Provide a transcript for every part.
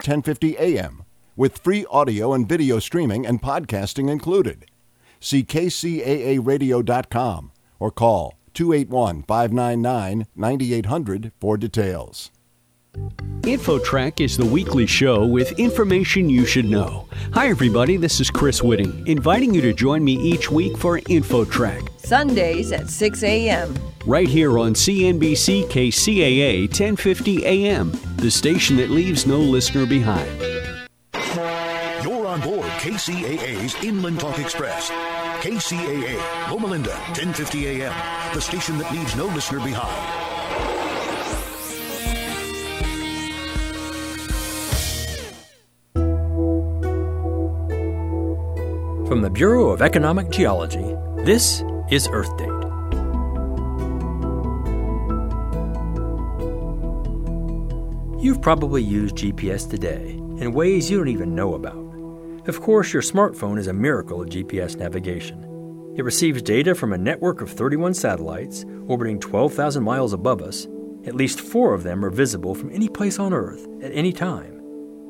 1050 AM with free audio and video streaming and podcasting included. See kcaaradio.com or call 281 599 9800 for details. InfoTrack is the weekly show with information you should know. Hi, everybody, this is Chris Whitting, inviting you to join me each week for InfoTrack. Sundays at 6 a.m. Right here on CNBC KCAA 1050 AM, the station that leaves no listener behind. You're on board KCAA's Inland Talk Express. KCAA, Loma Linda, 1050 AM, the station that leaves no listener behind. From the Bureau of Economic Geology, this is Earth Date. You've probably used GPS today in ways you don't even know about. Of course, your smartphone is a miracle of GPS navigation. It receives data from a network of 31 satellites orbiting 12,000 miles above us. At least four of them are visible from any place on Earth at any time.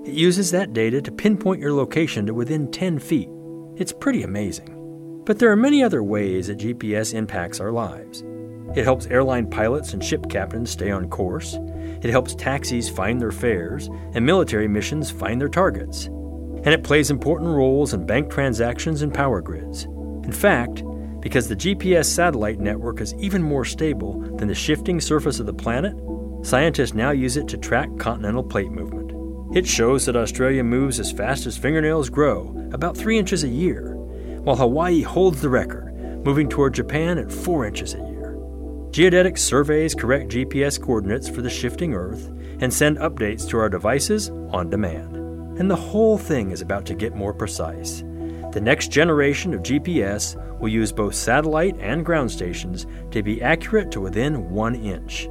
It uses that data to pinpoint your location to within 10 feet it's pretty amazing. But there are many other ways that GPS impacts our lives. It helps airline pilots and ship captains stay on course. It helps taxis find their fares and military missions find their targets. And it plays important roles in bank transactions and power grids. In fact, because the GPS satellite network is even more stable than the shifting surface of the planet, scientists now use it to track continental plate movement. It shows that Australia moves as fast as fingernails grow, about 3 inches a year, while Hawaii holds the record, moving toward Japan at 4 inches a year. Geodetic surveys correct GPS coordinates for the shifting Earth and send updates to our devices on demand. And the whole thing is about to get more precise. The next generation of GPS will use both satellite and ground stations to be accurate to within one inch.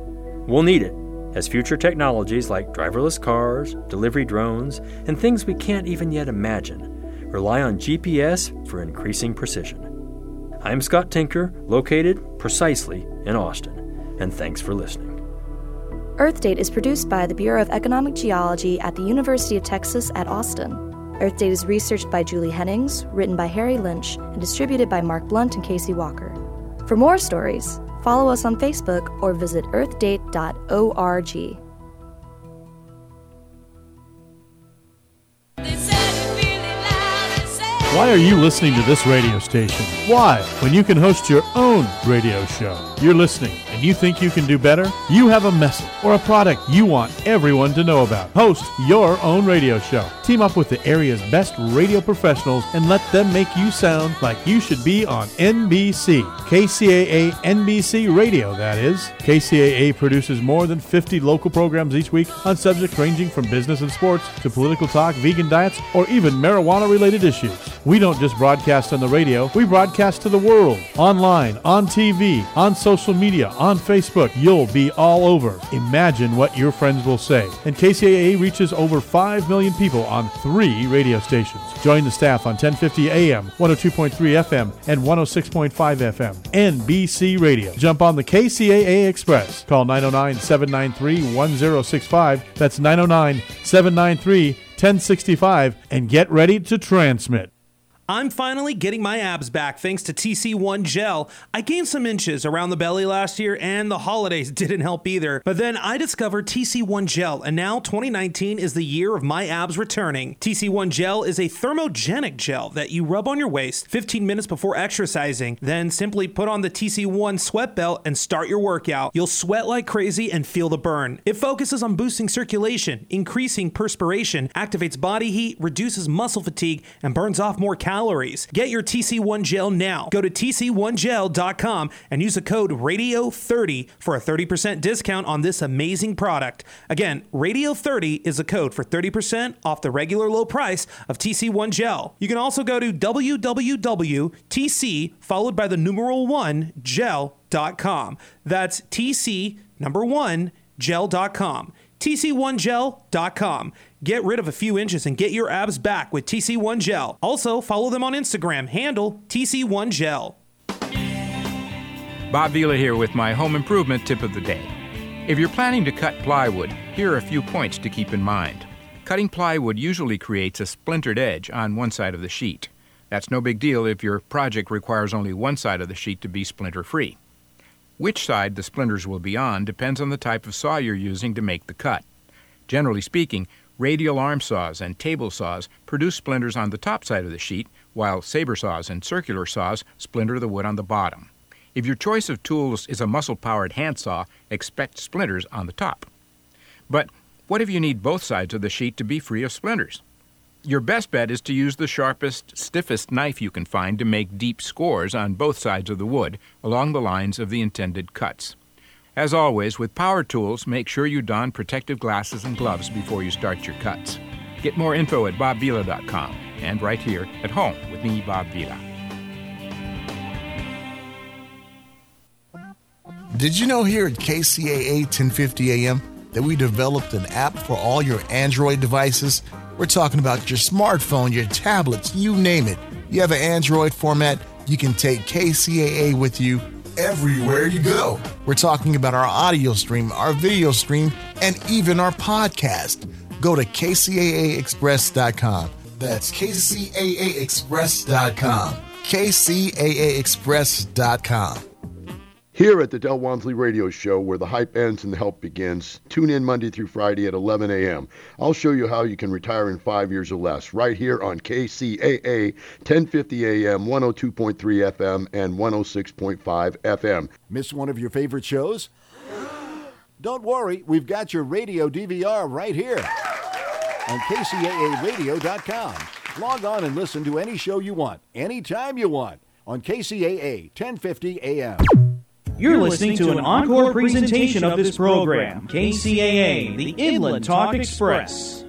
We'll need it as future technologies like driverless cars, delivery drones, and things we can't even yet imagine rely on GPS for increasing precision. I'm Scott Tinker, located precisely in Austin, and thanks for listening. EarthDate is produced by the Bureau of Economic Geology at the University of Texas at Austin. EarthDate is researched by Julie Hennings, written by Harry Lynch, and distributed by Mark Blunt and Casey Walker. For more stories, Follow us on Facebook or visit earthdate.org. Why are you listening to this radio station? Why, when you can host your own radio show? You're listening and you think you can do better? You have a message or a product you want everyone to know about. Host your own radio show. Team up with the area's best radio professionals and let them make you sound like you should be on NBC. KCAA NBC Radio, that is. KCAA produces more than 50 local programs each week on subjects ranging from business and sports to political talk, vegan diets, or even marijuana related issues. We don't just broadcast on the radio, we broadcast to the world. Online, on TV, on social media, on Facebook. You'll be all over. Imagine what your friends will say. And KCAA reaches over 5 million people on three radio stations. Join the staff on 1050 AM, 102.3 FM, and 106.5 FM. NBC Radio. Jump on the KCAA Express. Call 909 793 1065. That's 909 793 1065 and get ready to transmit. I'm finally getting my abs back thanks to TC1 Gel. I gained some inches around the belly last year, and the holidays didn't help either. But then I discovered TC1 Gel, and now 2019 is the year of my abs returning. TC1 Gel is a thermogenic gel that you rub on your waist 15 minutes before exercising. Then simply put on the TC1 sweat belt and start your workout. You'll sweat like crazy and feel the burn. It focuses on boosting circulation, increasing perspiration, activates body heat, reduces muscle fatigue, and burns off more calories calories. Get your TC1 gel now. Go to tc1gel.com and use the code RADIO30 for a 30% discount on this amazing product. Again, RADIO30 is a code for 30% off the regular low price of TC1 gel. You can also go to www.tc followed by the numeral 1 gel.com. That's TC number 1 gel.com. TC1gel.com. Get rid of a few inches and get your abs back with TC1 Gel. Also, follow them on Instagram, handle TC1Gel. Bob Vila here with my home improvement tip of the day. If you're planning to cut plywood, here are a few points to keep in mind. Cutting plywood usually creates a splintered edge on one side of the sheet. That's no big deal if your project requires only one side of the sheet to be splinter free. Which side the splinters will be on depends on the type of saw you're using to make the cut. Generally speaking, Radial arm saws and table saws produce splinters on the top side of the sheet, while saber saws and circular saws splinter the wood on the bottom. If your choice of tools is a muscle powered handsaw, expect splinters on the top. But what if you need both sides of the sheet to be free of splinters? Your best bet is to use the sharpest, stiffest knife you can find to make deep scores on both sides of the wood along the lines of the intended cuts. As always, with power tools, make sure you don protective glasses and gloves before you start your cuts. Get more info at bobvila.com and right here at home with me, Bob Vila. Did you know here at KCAA 1050 AM that we developed an app for all your Android devices? We're talking about your smartphone, your tablets, you name it. You have an Android format, you can take KCAA with you everywhere you go. We're talking about our audio stream, our video stream, and even our podcast. Go to kcaaexpress.com. That's kcaaexpress.com. kcaaexpress.com. Here at the Del Walmsley Radio Show, where the hype ends and the help begins, tune in Monday through Friday at 11 a.m. I'll show you how you can retire in five years or less, right here on KCAA 1050 a.m., 102.3 FM, and 106.5 FM. Miss one of your favorite shows? Don't worry, we've got your radio DVR right here on KCAAradio.com. Log on and listen to any show you want, anytime you want, on KCAA 1050 AM. You're listening to an encore presentation of this program, KCAA, the Inland Talk Express.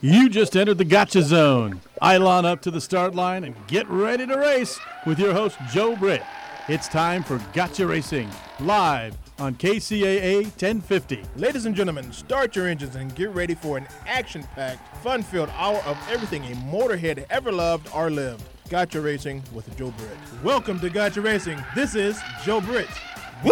You just entered the Gotcha Zone. Eilon up to the start line and get ready to race with your host, Joe Britt. It's time for Gotcha Racing, live on KCAA 1050. Ladies and gentlemen, start your engines and get ready for an action packed, fun filled hour of everything a motorhead ever loved or lived. Gotcha Racing with Joe Britt. Welcome to Gotcha Racing. This is Joe Britt. Woo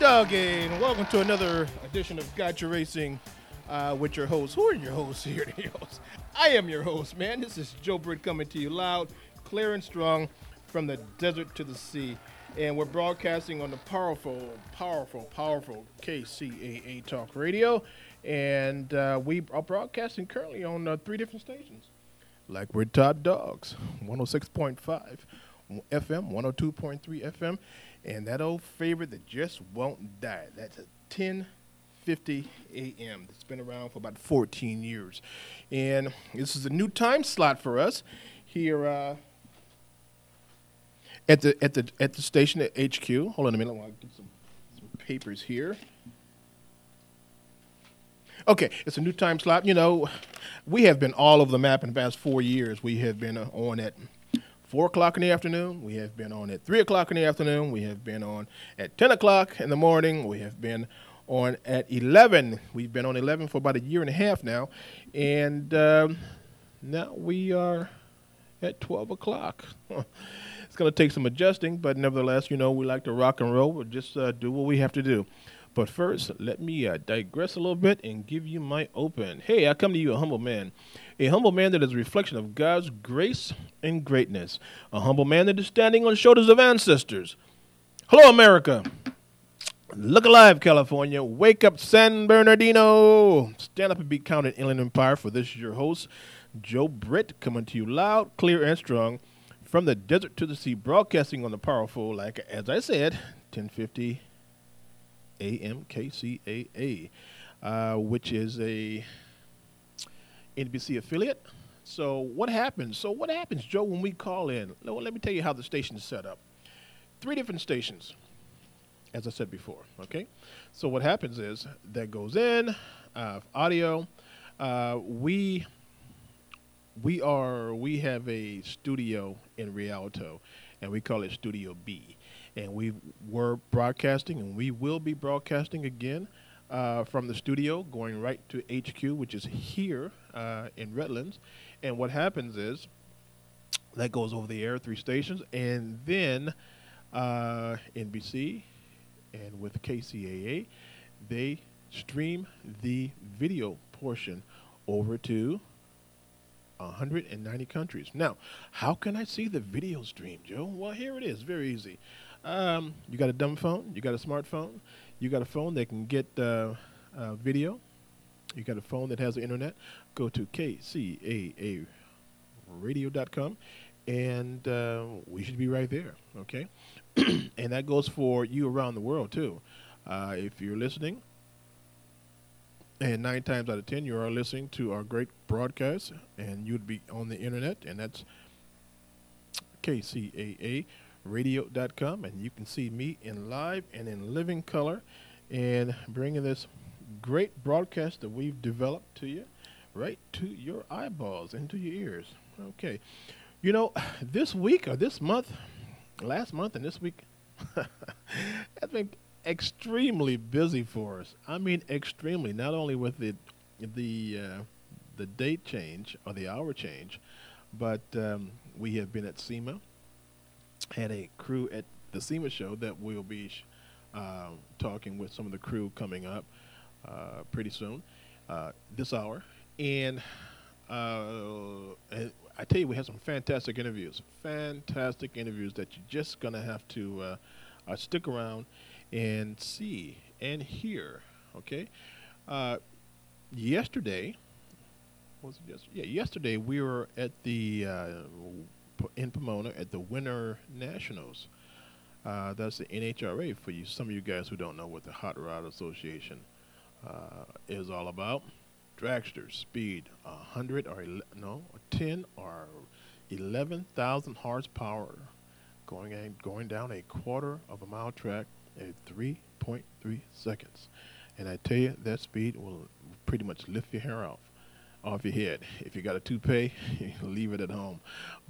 doggy! Welcome to another edition of Gotcha Racing uh, with your host. Who are your hosts here? I am your host, man. This is Joe Britt coming to you loud, clear, and strong from the desert to the sea. And we're broadcasting on the powerful, powerful, powerful KCAA Talk Radio. And uh, we are broadcasting currently on uh, three different stations like we're top dogs 106.5 FM, 102.3 FM, and that old favorite that just won't die. That's a 1050 AM. that's been around for about 14 years. And this is a new time slot for us here uh, at the at the at the station at HQ. Hold on a minute, I want to get some, some papers here. Okay, it's a new time slot. You know, we have been all over the map in the past four years. We have been uh, on at four o'clock in the afternoon. We have been on at three o'clock in the afternoon. We have been on at ten o'clock in the morning. We have been on at eleven. We've been on eleven for about a year and a half now, and um, now we are at twelve o'clock. it's going to take some adjusting, but nevertheless, you know, we like to rock and roll. We'll just uh, do what we have to do. But first, let me uh, digress a little bit and give you my open. Hey, I come to you, a humble man. A humble man that is a reflection of God's grace and greatness. A humble man that is standing on shoulders of ancestors. Hello, America. Look alive, California. Wake up, San Bernardino. Stand up and be counted, Inland Empire, for this is your host, Joe Britt, coming to you loud, clear, and strong from the desert to the sea, broadcasting on the powerful, like as I said, 1050 AM KCAA, uh, which is a NBC affiliate. So what happens? So what happens, Joe, when we call in? Well, let me tell you how the station is set up. Three different stations, as I said before. Okay, so what happens is that goes in uh, audio. Uh, we we are we have a studio in Rialto, and we call it Studio B and we were broadcasting, and we will be broadcasting again uh, from the studio, going right to HQ, which is here uh, in Redlands. And what happens is that goes over the air, three stations, and then uh, NBC and with KCAA, they stream the video portion over to 190 countries. Now, how can I see the video stream, Joe? Well, here it is. Very easy. Um, you got a dumb phone, you got a smartphone, you got a phone that can get uh, uh, video, you got a phone that has the internet, go to KCAA kcaaradio.com and uh, we should be right there, okay? and that goes for you around the world too. Uh, if you're listening, and nine times out of ten, you are listening to our great broadcast, and you'd be on the internet, and that's KCAA radio.com and you can see me in live and in living color and bringing this great broadcast that we've developed to you right to your eyeballs into your ears. Okay. You know this week or this month last month and this week has been extremely busy for us. I mean extremely. Not only with the the uh, the date change or the hour change but um, we have been at SEMA had a crew at the SEMA show that we will be uh, talking with some of the crew coming up uh, pretty soon, uh, this hour. And, uh, I tell you, we had some fantastic interviews, fantastic interviews that you're just going to have to uh, uh, stick around and see and hear. Okay? yesterday, was it yesterday? Yeah, yesterday we were at the in Pomona at the Winter Nationals. Uh, that's the NHRA for you. Some of you guys who don't know what the Hot Rod Association uh, is all about. Dragster speed 100 or ele- no 10 or 11,000 horsepower, going a, going down a quarter of a mile track at 3.3 seconds. And I tell you, that speed will pretty much lift your hair off off your head. If you got a toupee, leave it at home.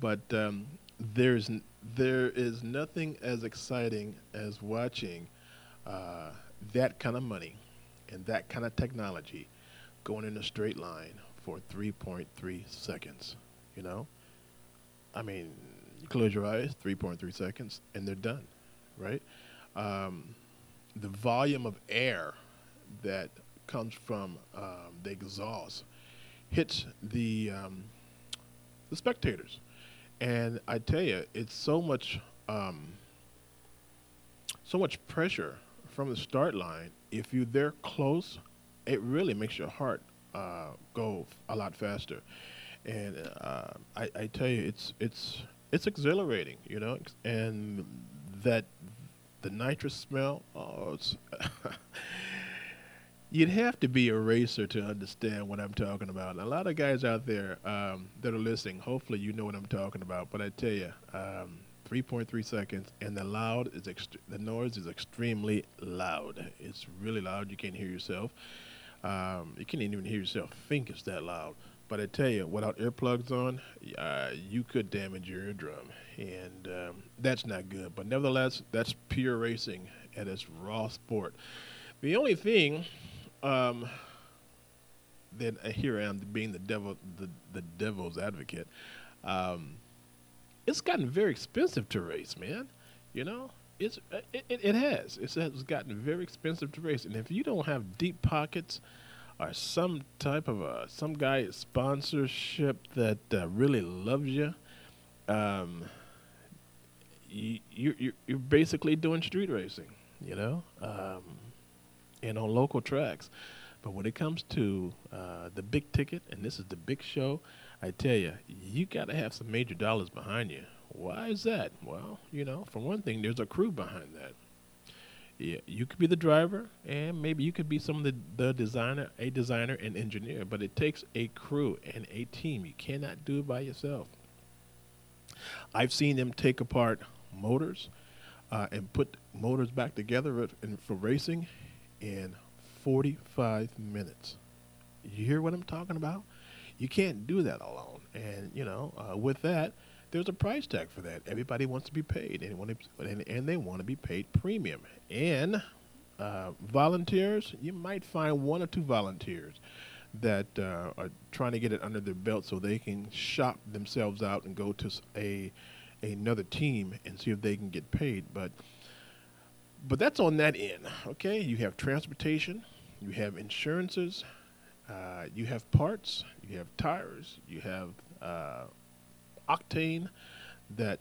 But um, there's n- there is nothing as exciting as watching uh, that kind of money and that kind of technology going in a straight line for 3.3 seconds. You know, I mean, you close your eyes, 3.3 seconds, and they're done, right? Um, the volume of air that comes from um, the exhaust hits the um, the spectators, and I tell you, it's so much um, so much pressure from the start line. If you're there close, it really makes your heart uh, go a lot faster. And uh, I, I tell you, it's it's it's exhilarating, you know, and that the nitrous smell. Oh, it's You'd have to be a racer to understand what I'm talking about. A lot of guys out there um, that are listening, hopefully you know what I'm talking about. But I tell you, um, 3.3 seconds, and the loud is ext- the noise is extremely loud. It's really loud. You can't hear yourself. Um, you can't even hear yourself think it's that loud. But I tell you, without earplugs on, uh, you could damage your eardrum, and um, that's not good. But nevertheless, that's pure racing at its raw sport. The only thing um, uh, here I am being the devil, the, the devil's advocate. Um, it's gotten very expensive to race, man. You know, it's uh, it, it, it has. It's, gotten very expensive to race, and if you don't have deep pockets or some type of a some guy sponsorship that uh, really loves you, um, you, you you're basically doing street racing, you know, um, and on local tracks. But when it comes to uh, the big ticket, and this is the big show, I tell you, you got to have some major dollars behind you. Why is that? Well, you know, for one thing, there's a crew behind that. Yeah, you could be the driver, and maybe you could be some of the, the designer, a designer and engineer. But it takes a crew and a team. You cannot do it by yourself. I've seen them take apart motors uh, and put motors back together for racing in 45 minutes. You hear what I'm talking about? You can't do that alone. And you know, uh, with that, there's a price tag for that. Everybody wants to be paid, and, and, and they want to be paid premium. And uh, volunteers, you might find one or two volunteers that uh, are trying to get it under their belt so they can shop themselves out and go to a another team and see if they can get paid. But but that's on that end. Okay, you have transportation, you have insurances, uh, you have parts, you have tires, you have uh, octane that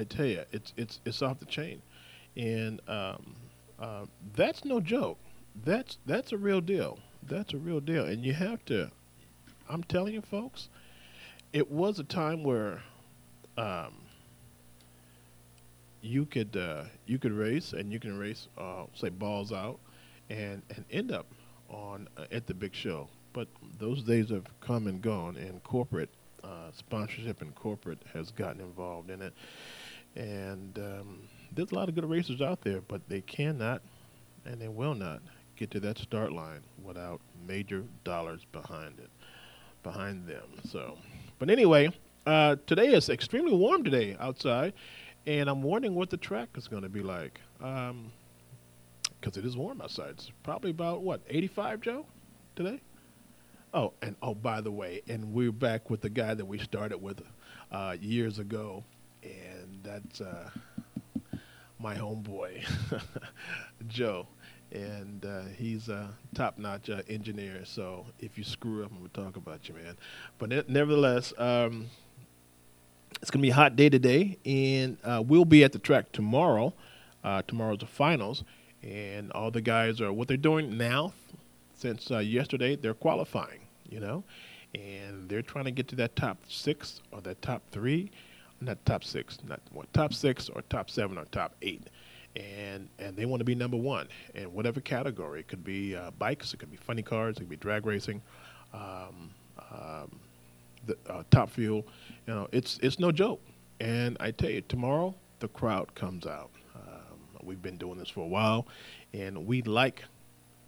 I tell you, it's it's it's off the chain, and um, uh, that's no joke. That's that's a real deal. That's a real deal, and you have to. I'm telling you, folks, it was a time where um, you could uh, you could race, and you can race, uh, say balls out, and and end up on uh, at the big show. But those days have come and gone, and corporate uh, sponsorship and corporate has gotten involved in it. And um, there's a lot of good racers out there, but they cannot and they will not get to that start line without major dollars behind it, behind them. So, but anyway, uh, today is extremely warm today outside, and I'm wondering what the track is going to be like. Because um, it is warm outside. It's probably about what 85, Joe, today. Oh, and oh, by the way, and we're back with the guy that we started with uh, years ago, and that's uh, my homeboy, Joe, and uh, he's a top-notch uh, engineer. So if you screw up, I'm gonna talk about you, man. But ne- nevertheless, um, it's gonna be a hot day today, and uh, we'll be at the track tomorrow. Uh, tomorrow's the finals, and all the guys are what they're doing now. Since uh, yesterday, they're qualifying, you know, and they're trying to get to that top six or that top three not top six, not what top six or top seven or top eight, and and they want to be number one in whatever category. It could be uh, bikes, it could be funny cars, it could be drag racing, um, um, the uh, top fuel. You know, it's it's no joke. And I tell you, tomorrow the crowd comes out. Um, we've been doing this for a while, and we like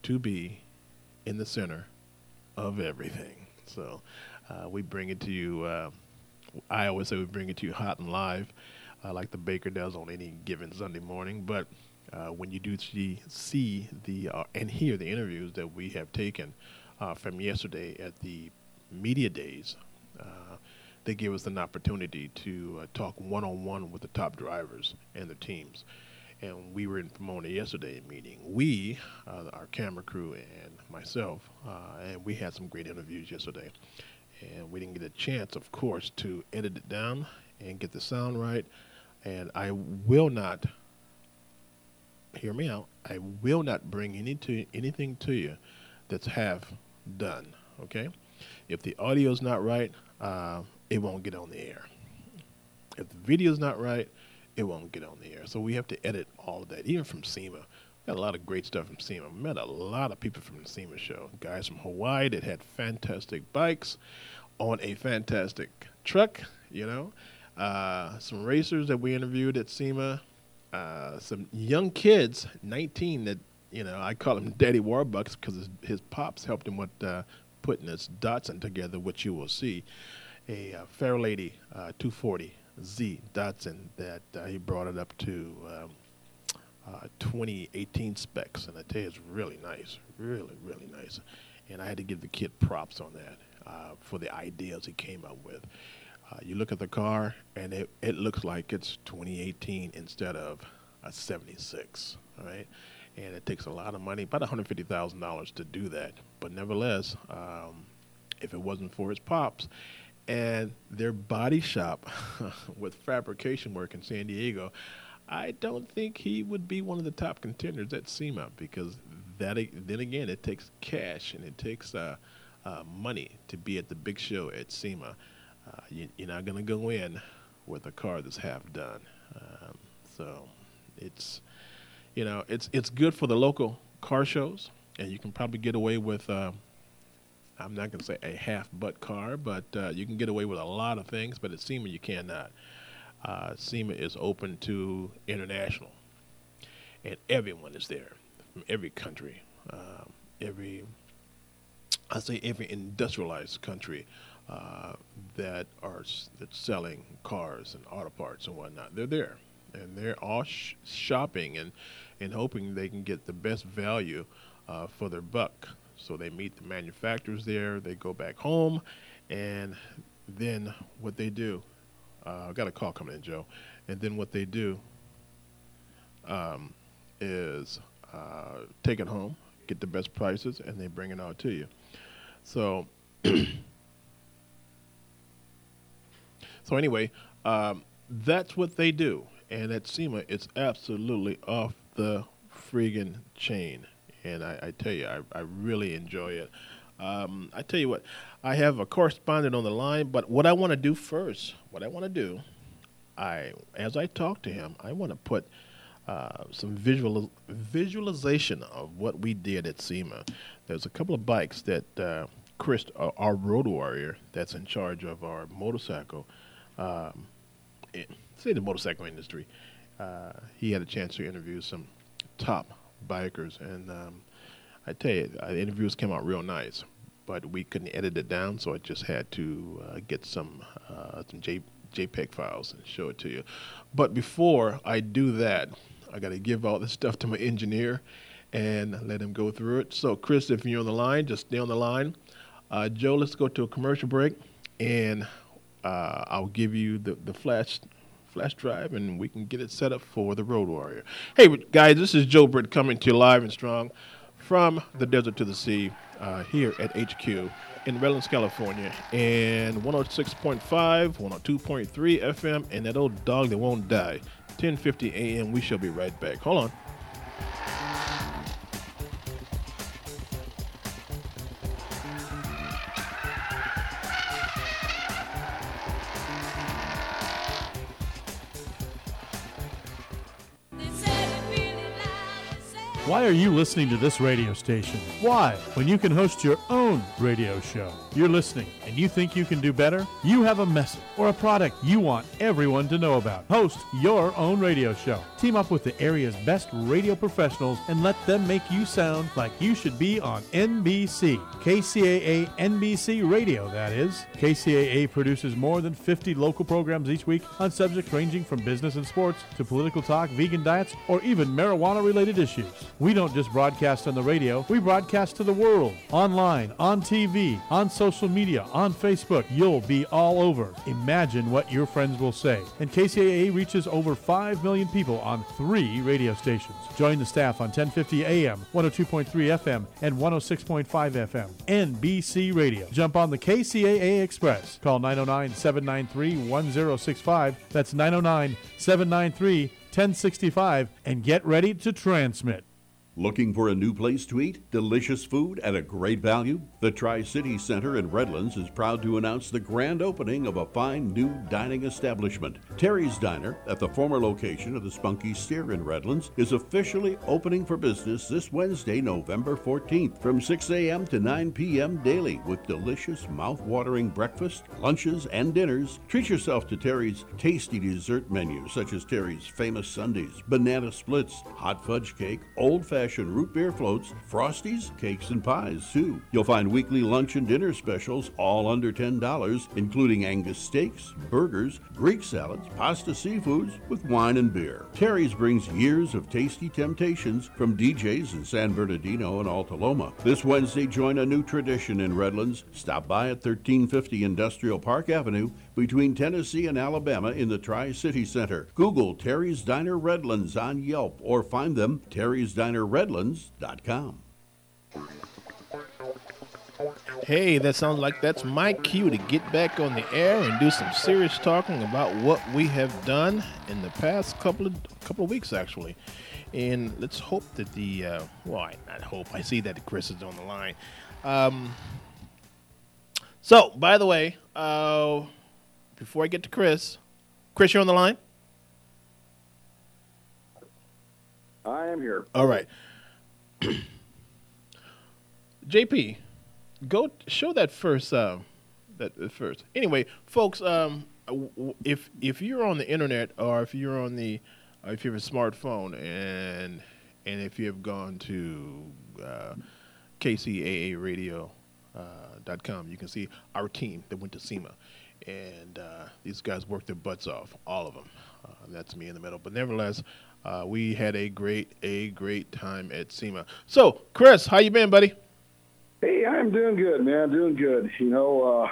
to be in the center of everything. So uh, we bring it to you uh, I always say we bring it to you hot and live, uh, like the baker does on any given Sunday morning. But uh, when you do see, see the uh, and hear the interviews that we have taken uh, from yesterday at the media days, uh, they give us an opportunity to uh, talk one on one with the top drivers and the teams. And we were in Pomona yesterday meeting. We, our camera crew, and myself, and we had some great interviews yesterday. And we didn't get a chance, of course, to edit it down and get the sound right. And I will not hear me out. I will not bring any to anything to you that's half done. Okay, if the audio is not right, uh, it won't get on the air. If the video is not right, it won't get on the air. So we have to edit all of that, even from SEMA. Got a lot of great stuff from SEMA. Met a lot of people from the SEMA show. Guys from Hawaii that had fantastic bikes on a fantastic truck, you know. Uh, some racers that we interviewed at SEMA uh, some young kids, 19, that you know I call him Daddy Warbucks because his, his, pops helped him with uh, putting his Datsun together, which you will see a uh, Fairlady uh, 240 Z Datsun that uh, he brought it up to um, uh, 2018 specs, and I tell you, it's really nice, really, really nice. And I had to give the kid props on that for the ideas he came up with. Uh, you look at the car, and it, it looks like it's 2018 instead of a 76, all right? And it takes a lot of money, about $150,000 to do that. But nevertheless, um, if it wasn't for his pops and their body shop with fabrication work in San Diego, I don't think he would be one of the top contenders at SEMA because that then again it takes cash and it takes uh, uh, money to be at the big show at SEMA. Uh, you, are not going to go in with a car that's half done. Um, so it's, you know, it's it's good for the local car shows, and you can probably get away with. Uh, I'm not going to say a half butt car, but uh, you can get away with a lot of things. But at SEMA, you cannot. Uh, SEMA is open to international, and everyone is there from every country, um, every I say every industrialized country uh, that are that's selling cars and auto parts and whatnot. They're there, and they're all sh- shopping and and hoping they can get the best value uh, for their buck. So they meet the manufacturers there. They go back home, and then what they do. Uh, I got a call coming in, Joe. And then what they do um, is uh, take it home, get the best prices, and they bring it out to you. So So anyway, um, that's what they do, and at SEMA, it's absolutely off the friggin' chain. And I, I tell you, I, I really enjoy it. Um, I tell you what, I have a correspondent on the line, but what I want to do first, what I want to do, I as I talk to him, I want to put uh, some visual visualization of what we did at SEMA. There's a couple of bikes that uh, Chris, uh, our road warrior, that's in charge of our motorcycle, um, say the motorcycle industry. Uh, he had a chance to interview some top bikers, and um, I tell you, the interviews came out real nice. But we couldn't edit it down, so I just had to uh, get some some J, JPEG files and show it to you. But before I do that, I got to give all this stuff to my engineer and let him go through it. So, Chris, if you're on the line, just stay on the line. Uh, Joe, let's go to a commercial break, and uh, I'll give you the, the flash flash drive and we can get it set up for the Road Warrior. Hey, guys, this is Joe Britt coming to you live and strong from the desert to the sea uh, here at HQ in Redlands, California, and 106.5, 102.3 FM, and that old dog that won't die. 10:50 a.m. We shall be right back. Hold on. Why are you listening to this radio station? Why, when you can host your own radio show? You're listening and you think you can do better? You have a message or a product you want everyone to know about. Host your own radio show. Team up with the area's best radio professionals and let them make you sound like you should be on NBC. KCAA NBC Radio, that is. KCAA produces more than 50 local programs each week on subjects ranging from business and sports to political talk, vegan diets, or even marijuana related issues. We don't just broadcast on the radio, we broadcast to the world. Online, on TV, on social media, on Facebook. You'll be all over. Imagine what your friends will say. And KCAA reaches over 5 million people on three radio stations. Join the staff on 1050 AM, 102.3 FM, and 106.5 FM. NBC Radio. Jump on the KCAA Express. Call 909 793 1065. That's 909 793 1065 and get ready to transmit. Looking for a new place to eat? Delicious food at a great value? The Tri City Center in Redlands is proud to announce the grand opening of a fine new dining establishment. Terry's Diner, at the former location of the Spunky Steer in Redlands, is officially opening for business this Wednesday, November 14th from 6 a.m. to 9 p.m. daily with delicious, mouth-watering breakfast, lunches, and dinners. Treat yourself to Terry's tasty dessert menu such as Terry's famous sundaes, banana splits, hot fudge cake, old fashioned root beer floats, frosties, cakes, and pies, too. You'll find weekly lunch and dinner specials all under $10, including Angus steaks, burgers, Greek salads, pasta seafoods with wine and beer. Terry's brings years of tasty temptations from DJs in San Bernardino and Alta Loma. This Wednesday, join a new tradition in Redlands. Stop by at 1350 Industrial Park Avenue between Tennessee and Alabama in the Tri City Center. Google Terry's Diner Redlands on Yelp or find them terry'sdinerredlands.com. Hey, that sounds like that's my cue to get back on the air and do some serious talking about what we have done in the past couple of couple of weeks, actually. And let's hope that the uh, well, I not hope. I see that Chris is on the line. Um, so, by the way, uh, before I get to Chris, Chris, you're on the line. I am here. All right. JP, go show that first. Uh, that first. Anyway, folks, um, if if you're on the internet or if you're on the if you have a smartphone and and if you have gone to uh, KCAARadio.com, uh, you can see our team that went to SEMA, and uh, these guys worked their butts off, all of them. Uh, that's me in the middle, but nevertheless, uh, we had a great a great time at SEMA. So, Chris, how you been, buddy? Hey, I'm doing good, man. Doing good. You know, uh,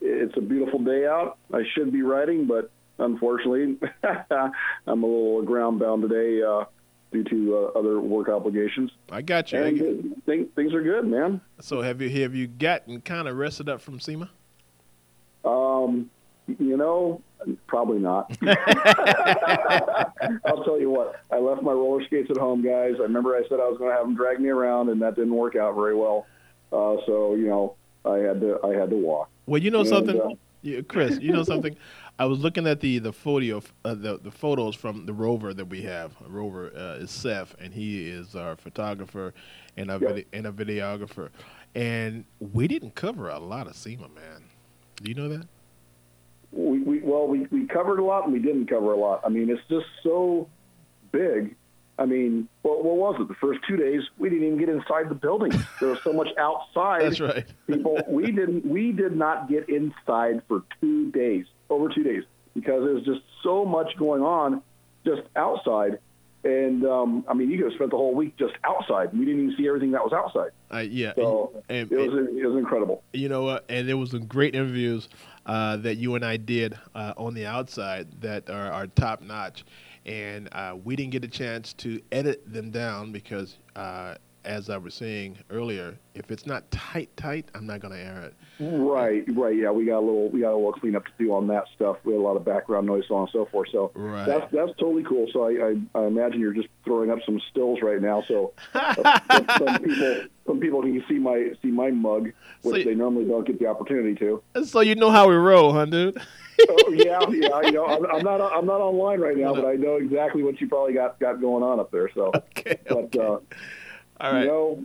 it's a beautiful day out. I should be riding, but unfortunately, I'm a little ground bound today uh, due to uh, other work obligations. I got you. I And got- things, things are good, man. So, have you have you gotten kind of rested up from SEMA? Um, you know, probably not. I'll tell you what. I left my roller skates at home, guys. I remember I said I was going to have them drag me around, and that didn't work out very well. Uh, so you know, I had to I had to walk. Well, you know And, something, uh, Yeah, Chris. You know something. I was looking at the the photo uh, the the photos from the rover that we have. Rover uh, is Seth, and he is our photographer and a vid- and a videographer. And we didn't cover a lot of SEMA, man. Do you know that? We, we well we, we covered a lot and we didn't cover a lot. I mean, it's just so big. I mean, what, what was it? The first two days we didn't even get inside the building. There was so much outside. That's right. People, we didn't we did not get inside for two days, over two days, because there was just so much going on just outside. And um, I mean, you could have spent the whole week just outside. We didn't even see everything that was outside. Uh, yeah. So and, it was it was incredible. You know what? And there was some great interviews uh, that you and I did uh, on the outside that are, are top notch, and uh, we didn't get a chance to edit them down because, uh, as I was saying earlier, if it's not tight, tight, I'm not going to air it. Right, right. Yeah, we got a little we got a little cleanup to do on that stuff. We had a lot of background noise, so on and so forth. So Right. that's that's totally cool. So I, I, I imagine you're just throwing up some stills right now. So uh, some people some people can see my see my mug, which So you- they normally don't get the opportunity to. So you know how we roll, huh, dude? oh, yeah, yeah. You know, I'm, I'm, not I'm not online right now, but I know exactly what you probably got got going on up there. So, okay, but okay. Uh, all right.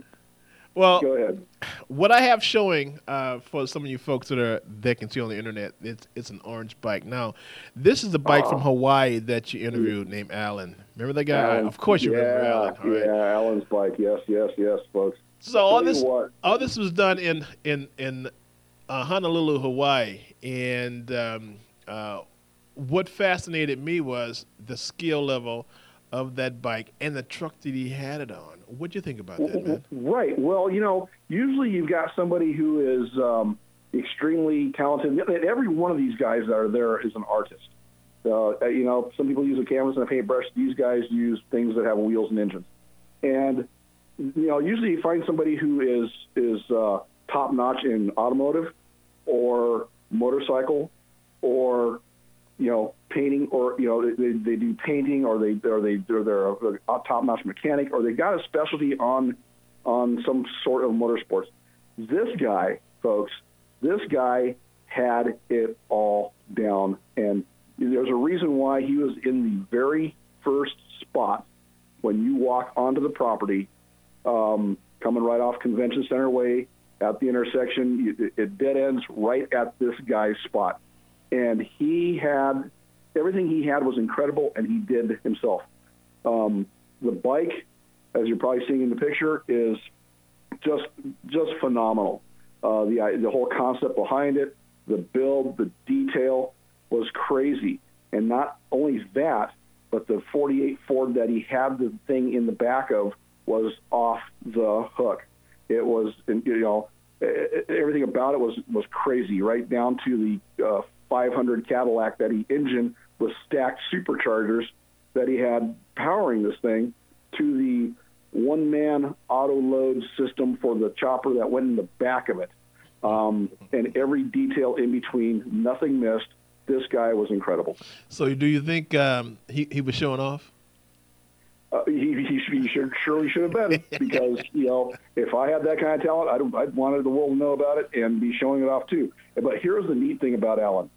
Well, go ahead. What I have showing uh, for some of you folks that are that can see on the internet, it's it's an orange bike. Now, this is the bike from Oh. Hawaii that you interviewed, named Alan. Remember that guy? Alan, of course, you yeah, remember Alan. All right. Yeah, Alan's bike. Yes, yes, yes, folks. So all Tell you this, what. all this was done in in in uh, Honolulu, Hawaii, and um, uh, what fascinated me was the skill level of that bike and the truck that he had it on. What do you think about that, man? Right. Well, you know, usually you've got somebody who is um, extremely talented. Every one of these guys that are there is an artist. Uh, you know, some people use a canvas and a paintbrush. These guys use things that have wheels and engines. And you know, usually you find somebody who is is uh, top notch in automotive or motorcycle or you know painting or you know they, they do painting or they or they or they're a, a top notch mechanic or they got a specialty on on some sort of motorsports. This guy, folks, this guy had it all down, and there's a reason why he was in the very first spot when you walk onto the property, um, coming right off Convention Center Way at the intersection. It, it dead ends right at this guy's spot, and he had everything he had was incredible, and he did himself. Um, the bike, as you're probably seeing in the picture, is just just phenomenal. Uh, the the whole concept behind it, the build, the detail was crazy, and not only that, but the 48 Ford that he had the thing in the back of was off the hook. It was, you know, everything about it was was crazy, right down to the uh, 500 Cadillac that he engine with stacked superchargers that he had powering this thing, to the one man auto load system for the chopper that went in the back of it. Um, and every detail in between, nothing missed. This guy was incredible. So, do you think um, he he was showing off? Uh, he, he, he should, surely should have been because you know if I had that kind of talent, I'd, I'd wanted the world to know about it and be showing it off too. But here's the neat thing about Alan: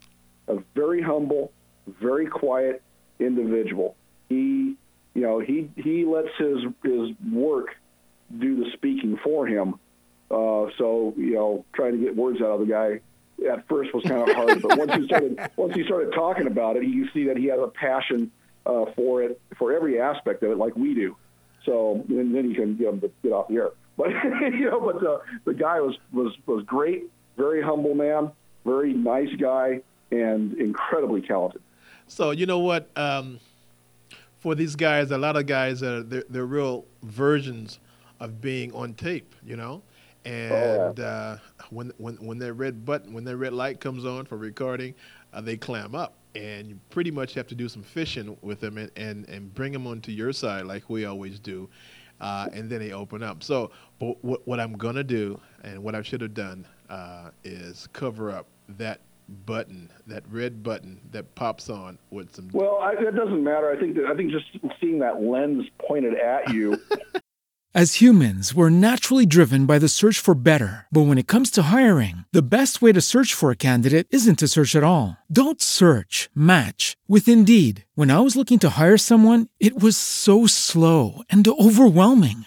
a very humble, very quiet individual. He, you know, he he lets his his work do the speaking for him. Uh, so you know, trying to get words out of the guy at first was kind of hard, but once he started once he started talking about it, you see that he has a passion uh, for it, for every aspect of it, like we do. So and then you can get him to get off the air. But you know, but the the guy was was was great, very humble man, very nice guy, and incredibly talented. So you know what? Um, for these guys, a lot of guys are they're, they're real versions of being on tape. You know, and uh, when when when that red button, when that red light comes on for recording, uh, they clam up, and you pretty much have to do some fishing with them and and, and bring them onto your side like we always do. Uh, and then they open up. So, but what, what I'm gonna do, and what I should have done, uh, is cover up that button, that red button that pops on with some. Well, I, it doesn't matter. I think that, I think just seeing that lens pointed at you. As humans, we're naturally driven by the search for better. But when it comes to hiring, the best way to search for a candidate isn't to search at all. Don't search, match with Indeed. When I was looking to hire someone, it was so slow and overwhelming.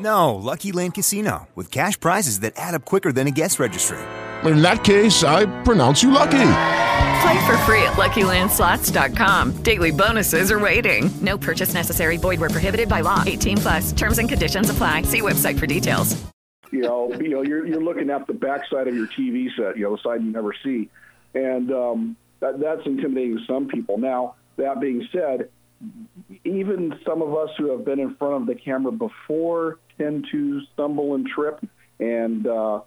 No, Lucky Land Casino, with cash prizes that add up quicker than a guest registry. In that case, I pronounce you lucky. Play for free at LuckyLandSlots.com. Daily bonuses are waiting. No purchase necessary. Void where prohibited by law. 18 plus. Terms and conditions apply. See website for details. You know, you know, you're you're looking at the backside of your TV set. You know, the side you never see, and um, that that's intimidating to some people. Now, that being said, even some of us who have been in front of the camera before tend to stumble and trip, and uh,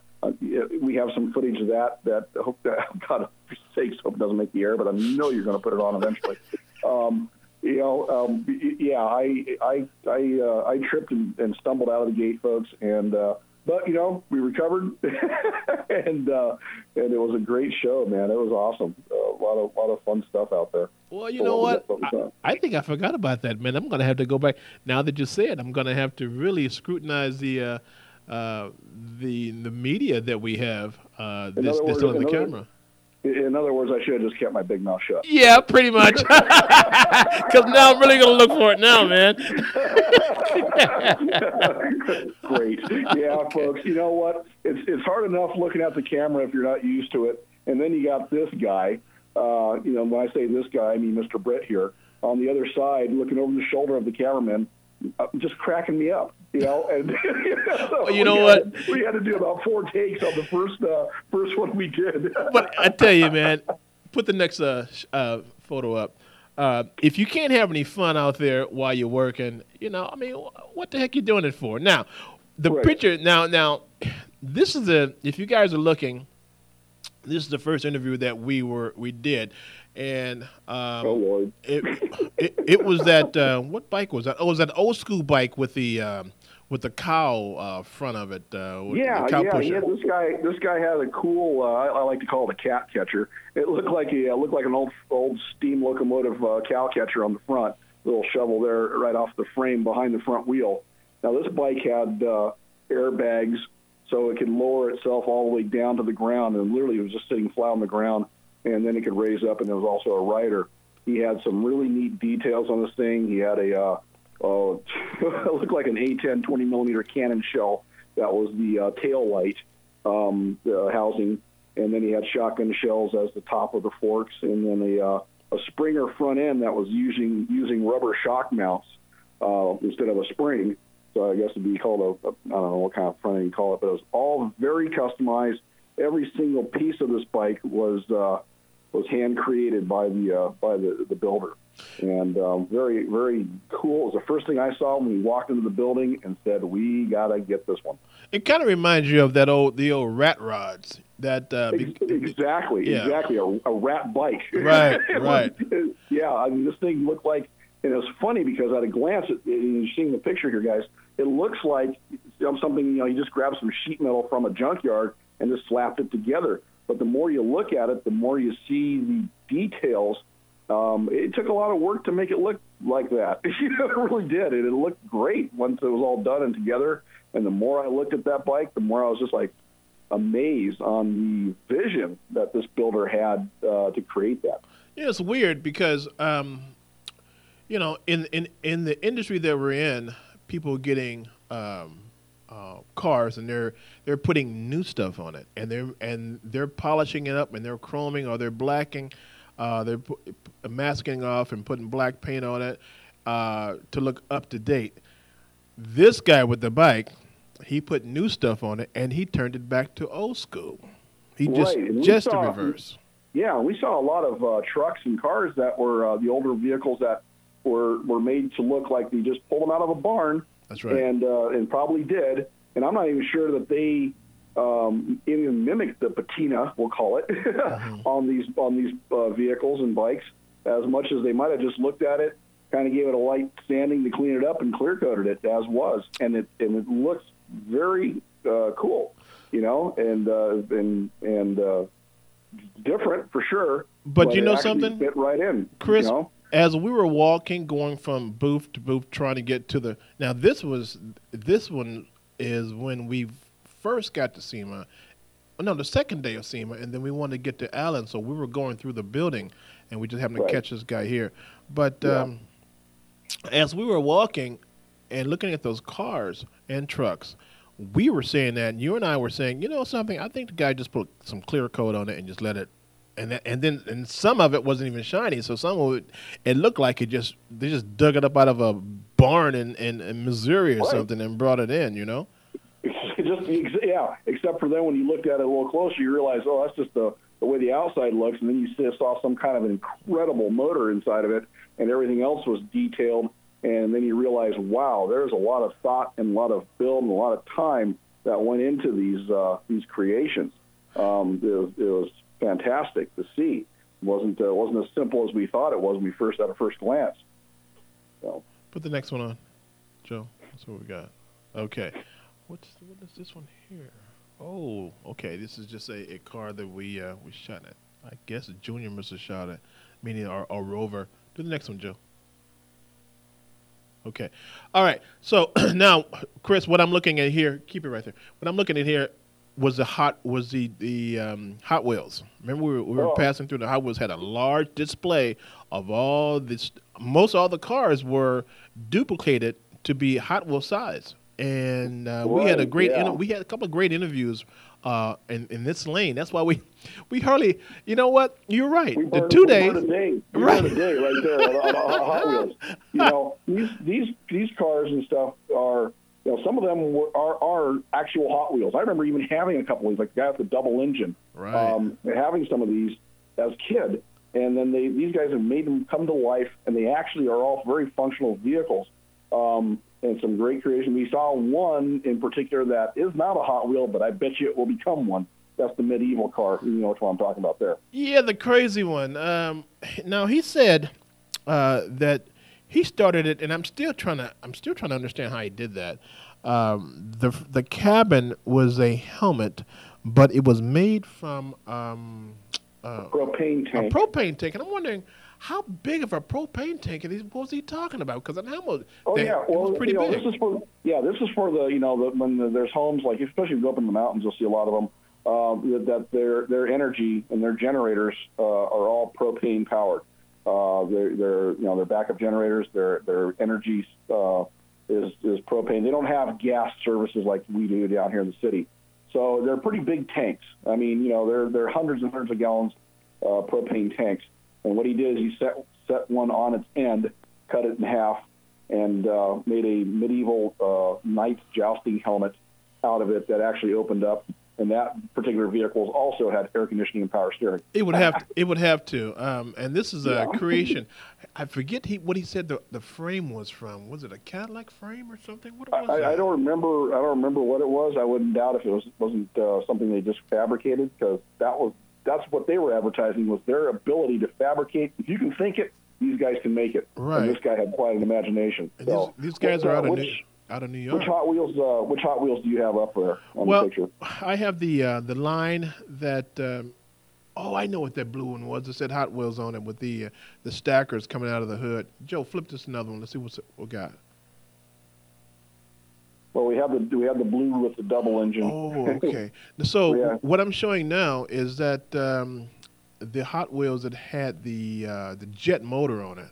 we have some footage of that. That hope that God for sakes hope it doesn't make the air, but I know you're going to put it on eventually. um, you know, um, yeah, I I I uh, I tripped and, and stumbled out of the gate, folks, and uh, but you know we recovered, and uh, and it was a great show, man. It was awesome. Uh, a lot of lot of fun stuff out there. Well, you know what? I, I think I forgot about that, man. I'm going to have to go back. Now that you say it, I'm going to have to really scrutinize the uh, uh, the the media that we have uh, this, this on the camera. In other words, I should have just kept my big mouth shut. Yeah, pretty much. Because now I'm really going to look for it now, man. Great. Yeah, folks. You know what? It's it's hard enough looking at the camera if you're not used to it, and then you got this guy. Uh, you know, when I say this guy, I mean Mr. Brett here on the other side, looking over the shoulder of the cameraman, uh, just cracking me up. You know, and you know we what? Had, we had to do about four takes on the first uh, first one we did. but I tell you, man, put the next uh, uh, photo up. Uh, if you can't have any fun out there while you're working, you know, I mean, wh- what the heck you doing it for? Now, the picture. Now, now, this is a. If you guys are looking, this is the first interview that we were we did, and um, oh lord, it, it it was that uh, what bike was that? Oh, it was that old school bike with the um, with the cow uh, front of it. Uh, Yeah, the cow yeah, pusher. yeah. This guy, this guy had a cool. Uh, I, I like to call it a cat catcher. It looked like a it looked like an old old steam locomotive uh, cow catcher on the front. Little shovel there, right off the frame behind the front wheel. Now this bike had uh, airbags, so it could lower itself all the way down to the ground, and literally it was just sitting flat on the ground, and then it could raise up, and there was also a rider. He had some really neat details on this thing. He had a uh, looked like an A10 20 millimeter cannon shell that was the uh, tail light um, the housing, and then he had shotgun shells as the top of the forks, and then a uh, a Springer front end that was using using rubber shock mounts uh, instead of a spring. So I guess it'd be called a, a I don't know what kind of front end you call it, but it was all very customized. Every single piece of this bike was uh, was hand created by the uh, by the, the builder, and um, very very cool. It was the first thing I saw when we walked into the building and said, "We gotta get this one." It kind of reminds you of that old the old rat rods that uh, be- Exactly, Yeah. exactly. A, a rat bike. Right, was- right. yeah, I mean, this thing looked like, and it's funny because at a glance, it, you're seeing the picture here, guys, it looks like something, you know, you just grab some sheet metal from a junkyard and just slapped it together. But the more you look at it, the more you see the details. Um, it took a lot of work to make it look like that. You know, it really did. It, it looked great once it was all done and together. And the more I looked at that bike, the more I was just like, amazed on the vision that this builder had uh, to create that. Yeah, it's weird because, um, you know, in, in in the industry that we're in, people getting um, uh, cars and they're they're putting new stuff on it, and they're and they're polishing it up, and they're chroming or they're blacking, uh, they're masking off and putting black paint on it uh, to look up to date. This guy with the bike, he put new stuff on it, and he turned it back to old school. He just Right, just the reverse. Yeah, we saw a lot of uh, trucks and cars that were uh, the older vehicles that were were made to look like they just pulled them out of a barn. That's right. And uh, and probably did. And I'm not even sure that they um, even mimicked the patina, we'll call it, on these on these uh, vehicles and bikes as much as they might have just looked at it, kind of gave it a light sanding to clean it up and clear coated it as was, and it and it looks very uh, cool, you know, and uh, and and uh, different for sure. But you it know something? fit right in, Chris, You know? as we were walking, going from booth to booth, trying to get to the now this was this one is when we first got to SEMA. No, the second day of SEMA, and then we wanted to get to Allen, so we were going through the building, and we just happened to catch this guy here. But Yeah. um, as we were walking and looking at those cars and trucks, we were saying that, and you and I were saying, you know something, I think the guy just put some clear coat on it and just let it and th- and then and some of it wasn't even shiny. So some of it, it looked like it just they just dug it up out of a barn in in, in Missouri or Right. something and brought it in. You know. Just yeah. Except for then when you looked at it a little closer, you realize, oh, that's just the the way the outside looks, and then you saw some kind of an incredible motor inside of it, and everything else was detailed. And then you realize, wow, there's a lot of thought and a lot of build and a lot of time that went into these uh, these creations. Um, it, was, it was fantastic to see. It wasn't uh, wasn't as simple as we thought it was when we first at a first glance. So. Put the next one on, Joe. That's what we got. Okay. What's what is this one here? Oh, okay. This is just a, a car that we uh, we shot at. I guess a junior must have shot at, meaning our, our rover. Do the next one, Joe. Okay. All right. So now, Chris, what I'm looking at here, keep it right there. What I'm looking at here was the hot was the the um, Hot Wheels. Remember we were, we were Oh. passing through the Hot Wheels had a large display of all this. Most all the cars were duplicated to be Hot Wheel size, and uh, we had a great yeah. inter- we had a couple of great interviews. Uh, in, in this lane, that's why we we hardly, you know what? You're right. We the burned- two days, day. Right. day right there on Hot Wheels. You know, these these these cars and stuff are. You know, some of them were, are are actual Hot Wheels. I remember even having a couple of these, like the guy with the double engine. Right. Um, having some of these as a kid, and then they these guys have made them come to life, and they actually are all very functional vehicles. Um, and some great creation. We saw one in particular that is not a Hot Wheel, but I bet you it will become one. That's the medieval car. You know which one I'm talking about there. Yeah, the crazy one. Um, now he said uh, that he started it, and I'm still trying to. I'm still trying to understand how he did that. Um, the the cabin was a helmet, but it was made from um, uh, propane tank. A propane tank, and I'm wondering how big of a propane tank is he, was he talking about? Because an helmet, Oh they- yeah, well, pretty you know, big. this is for yeah, this is for the you know the, when the, there's homes like especially if you go up in the mountains, you'll see a lot of them. Um, that, that their their energy and their generators uh, are all propane powered. Uh, they're, they're you know their backup generators, their their energy uh, is is propane. They don't have gas services like we do down here in the city. So they're pretty big tanks. I mean, you know, they're they're hundreds and hundreds of gallons uh, propane tanks. And what he did is he set set one on its end, cut it in half, and uh, made a medieval uh, knight jousting helmet out of it that actually opened up. And that particular vehicle also had air conditioning and power steering. It would have it would have to. Um, and this is a Yeah. creation. I forget he what he said the, the frame was from. Was it a Cadillac frame or something? What was I, it? I don't remember. I don't remember what it was. I wouldn't doubt if it was wasn't uh, something they just fabricated because that was that's what they were advertising was their ability to fabricate. If you can think it, these guys can make it. Right. And this guy had quite an imagination. So, these, these guys are uh, out of which, New, out of New York. Which Hot Wheels? Uh, which Hot Wheels do you have up there on well, the picture? I have the uh, the line that. Um, oh, I know what that blue one was. It said Hot Wheels on it with the uh, the stackers coming out of the hood. Joe, flip this another one. Let's see what's what we got. Well, we have the we have the blue with the double engine. Oh, okay. So Yeah. what I'm showing now is that um, the Hot Wheels that had the uh, the jet motor on it.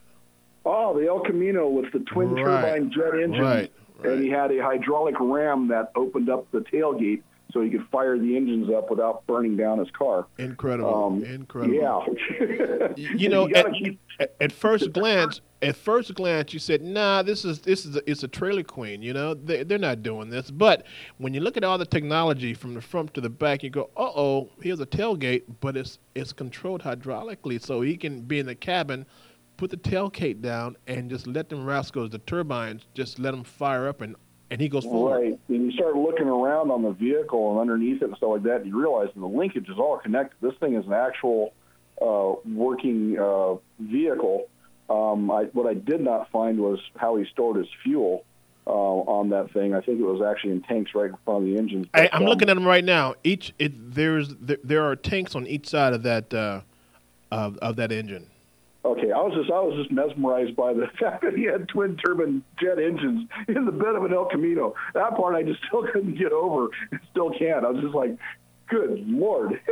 Oh, the El Camino with the twin Right. turbine jet engine. Right, And he had a hydraulic ram that opened up the tailgate so he could fire the engines up without burning down his car. Incredible, Um, incredible. Yeah. You know, You at, keep- at, first glance, at first glance, you said, "Nah, this is this is a, it's a trailer queen." You know, they, they're not doing this. But when you look at all the technology from the front to the back, you go, "Uh oh, here's a tailgate, but it's it's controlled hydraulically, so he can be in the cabin." Put the tailgate down and just let them rascals, the turbines, just let them fire up and, and he goes forward. Right. And you start looking around on the vehicle and underneath it and stuff like that, and you realize the linkage is all connected. This thing is an actual uh, working uh, vehicle. Um, I, what I did not find was how he stored his fuel uh, on that thing. I think it was actually in tanks right in front of the engines. I, I'm um, looking at them right now. Each it there's there, there are tanks on each side of that uh, of of that engine. Okay, I was just I was just mesmerized by the fact that he had twin turbine jet engines in the bed of an El Camino. That part I just still couldn't get over, and still can't. I was just like, good lord.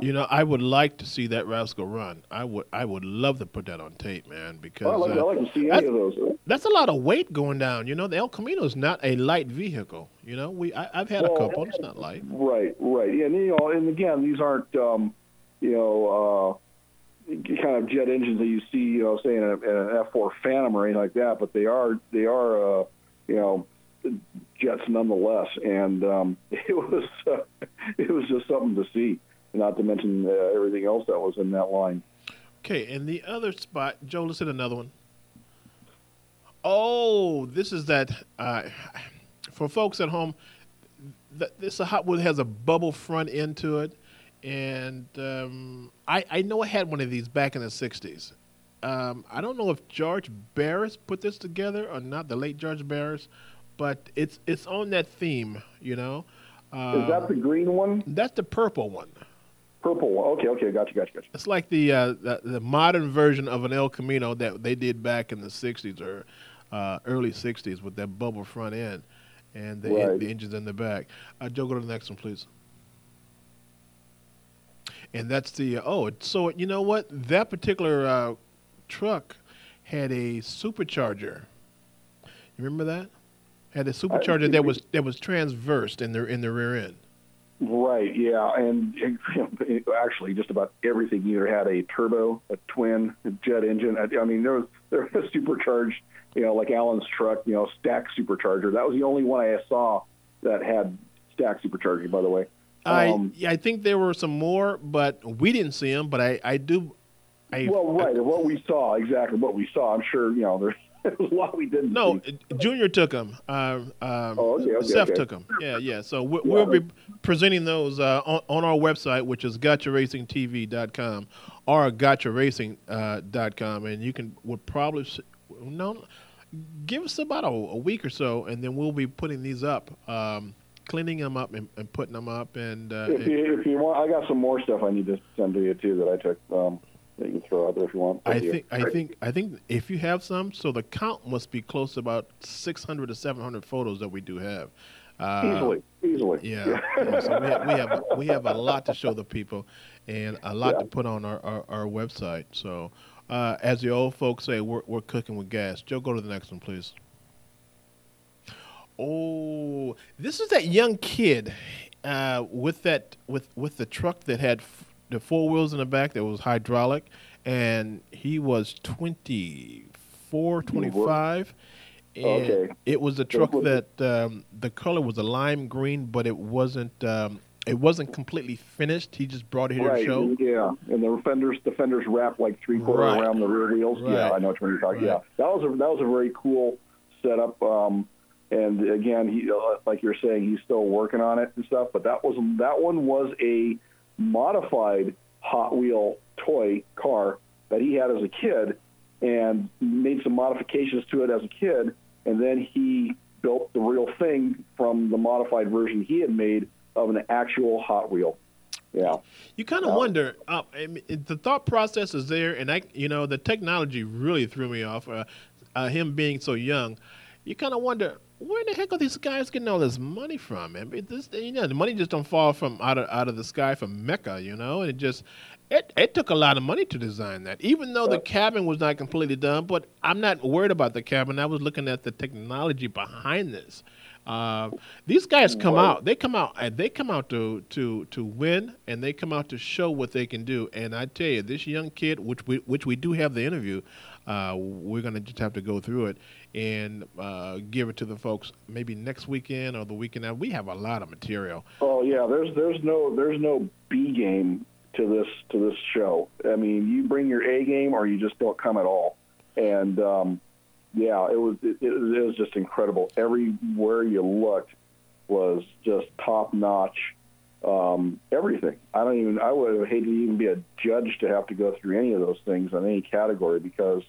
You know, I would like to see that rascal run. I would I would love to put that on tape, man, because I like, uh, I like to see that's- any of those. That's a lot of weight going down. You know, the El Camino is not a light vehicle. You know, we I, I've had a couple. It's not light. Right, right. Yeah, and, you know, and again, these aren't um, you know, uh, kind of jet engines that you see, you know, say in, a, in an F4 Phantom or anything like that, but they are they are, uh, you know, jets nonetheless. And um, it was uh, it was just something to see, not to mention uh, everything else that was in that line. Okay, and the other spot, Joe, let's hit another one. Oh, this is that. Uh, for folks at home, th- this a Hot Wheel has a bubble front end to it, and um, I, I know I had one of these back in the '60s. Um, I don't know if George Barris put this together or not, the late George Barris, but it's it's on that theme, you know. Is that the green one? That's the purple one. Purple one. Okay, okay, gotcha, gotcha, gotcha. It's like the, uh, the the modern version of an El Camino that they did back in the '60s or uh, early '60s with that bubble front end and the, Right. the engines in the back. Uh, Joe, go to the next one, please. And that's the oh, so you know what? That particular uh, truck had a supercharger. You remember that? Had a supercharger that was that was transversed in the in the rear end. Right, yeah, and actually, just about everything either had a turbo, a twin, a jet engine. I, I mean, there was there was a supercharged, you know, like Alan's truck, you know, stack supercharger. That was the only one I saw that had stack supercharging. By the way, Um, yeah, I think there were some more, but we didn't see them. But I I do. I, well, right, what we saw exactly what we saw. I'm sure you know there's there was a lot we didn't. No, see. Junior took them. Um, um, Oh, okay, okay, Seth okay. took them. Yeah, yeah. So we, Yeah. we'll be presenting those uh, on, on our website, which is gotcharacingtv.com or gotcharacing.com, and you can would probably no give us about a, a week or so, and then we'll be putting these up, um, cleaning them up and, and putting them up, and, uh, if you, if you want, I got some more stuff I need to send to you too that I took. Um, that you can throw out there if you want. I think I think I think if you have some, so the count must be close to about 600 to 700 photos that we do have. Uh, Easily, easily. Yeah. yeah, so we have, we have we have a lot to show the people, and a lot Yeah. to put on our, our, our website. So, uh, as the old folks say, we're we're cooking with gas. Joe, go to the next one, please. Oh, this is that young kid uh, with that with with the truck that had f- the four wheels in the back that was hydraulic, and he was 24, 25. And Okay. it was a truck that um, the color was a lime green, but it wasn't um, it wasn't completely finished. He just brought it here right, to show. yeah, and the fenders, the fenders wrap like three quarter Right. around the rear wheels. Yeah, I know what you're talking. Right. Yeah, that was a that was a very cool setup. Um, and again, he uh, like you're saying, he's still working on it and stuff. But that was that one was a modified Hot Wheel toy car that he had as a kid, and made some modifications to it as a kid, and then he built the real thing from the modified version he had made of an actual Hot Wheel. Yeah. You kind of wonder. Uh, I mean, the thought process is there, and I, you know, the technology really threw me off. Uh, uh, him being so young, you kind of wonder where the heck are these guys getting all this money from? Man, But this, you know, the money just don't fall from out of out of the sky from Mecca, you know. And it just, it, it took a lot of money to design that. Even though the cabin was not completely done, but I'm not worried about the cabin. I was looking at the technology behind this. Uh, these guys come Right. out. They come out. and They come out to to to win, and they come out to show what they can do. And I tell you, this young kid, which we which we do have the interview, uh, we're gonna just have to go through it and uh, give it to the folks maybe next weekend or the weekend. Now we have a lot of material. Oh yeah, there's there's no there's no B game to this to this show. I mean, you bring your A game or you just don't come at all. And um, yeah, it was it, it was just incredible. Everywhere you looked was just top notch. Um, everything. I don't even. I would have hated to even be a judge to have to go through any of those things on any category because,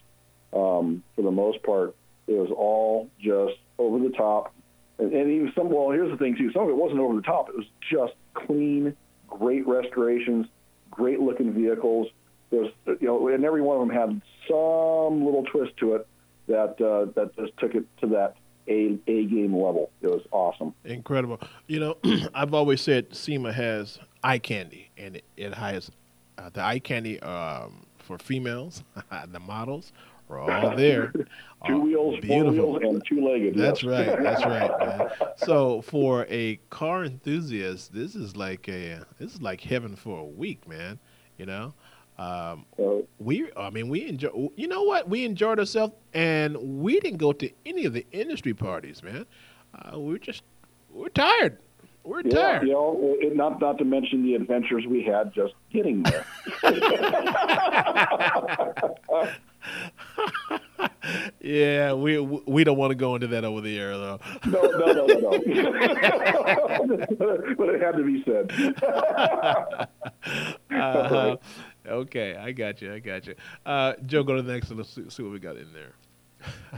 um, for the most part, it was all just over the top. And, and even some. Well, here's the thing too. Some of it wasn't over the top. It was just clean, great restorations, great looking vehicles. There's, you know, and every one of them had some little twist to it that uh, that just took it to that a a game level. It was awesome. Incredible. You know, I've always said SEMA has eye candy, and it, it has uh, the eye candy um, for females. the models are all there. Two Uh, wheels, beautiful. four wheels, and two legged. That's right. That's right, man. So for a car enthusiast, this is like a this is like heaven for a week, man. You know, um, we I mean we enjoy. You know what? We enjoyed ourselves, and we didn't go to any of the industry parties, man. Uh, we are just we're tired. We're yeah, tired. You know, it, not not to mention the adventures we had just getting there. yeah, we we don't want to go into that over the air though. No, no, no, no, no. but it had to be said. uh-huh. Okay, I got you. I got you. Uh, Joe, go to the next one. Let's see, see what we got in there.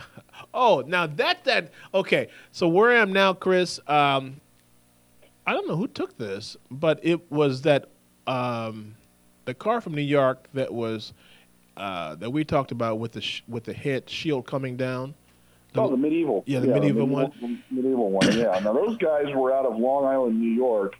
oh, now that that okay. So where I am now, Chris. Um, I don't know who took this, but it was that um, the car from New York that was uh, that we talked about with the sh- with the head shield coming down. The, oh, the medieval. Yeah, the yeah, medieval, medieval, one. Medieval one. Yeah. now those guys were out of Long Island, New York,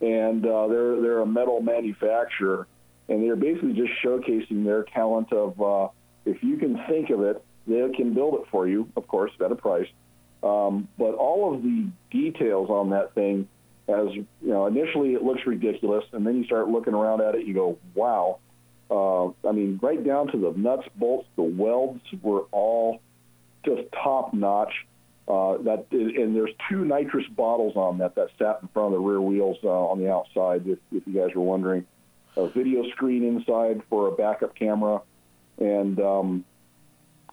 and uh, they're they're a metal manufacturer, and they're basically just showcasing their talent of uh, if you can think of it, they can build it for you, of course, at a price. Um, but all of the details on that thing, as you know, initially it looks ridiculous, and then you start looking around at it, you go, wow uh, I mean, right down to the nuts, bolts, the welds were all just top notch. Uh, that and there's two nitrous bottles on that that sat in front of the rear wheels uh, on the outside. If, if you guys were wondering, a video screen inside for a backup camera, and um,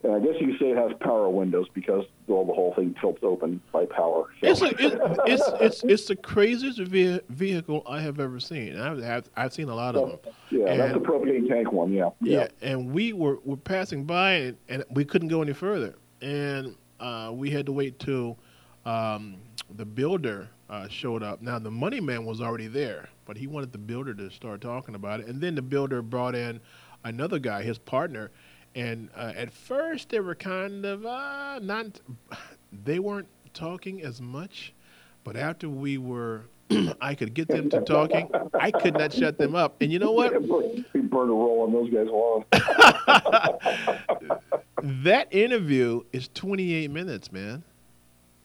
and I guess you could say it has power windows because well, the whole thing tilts open by power. So. It's, a, it, it's it's it's the craziest ve- vehicle I have ever seen. I've I've, I've seen a lot of them. Yeah, and, that's the propane tank one. Yeah. Yeah, yeah. and we were were passing by and, and we couldn't go any further, and uh, we had to wait till um, the builder uh, showed up. Now the money man was already there, but he wanted the builder to start talking about it, and then the builder brought in another guy, his partner and uh, at first they were kind of uh, not they weren't talking as much but after we were I could get them to talking I could not shut them up. And you know what? We burned a roll on those guys alone that interview is 28 minutes man.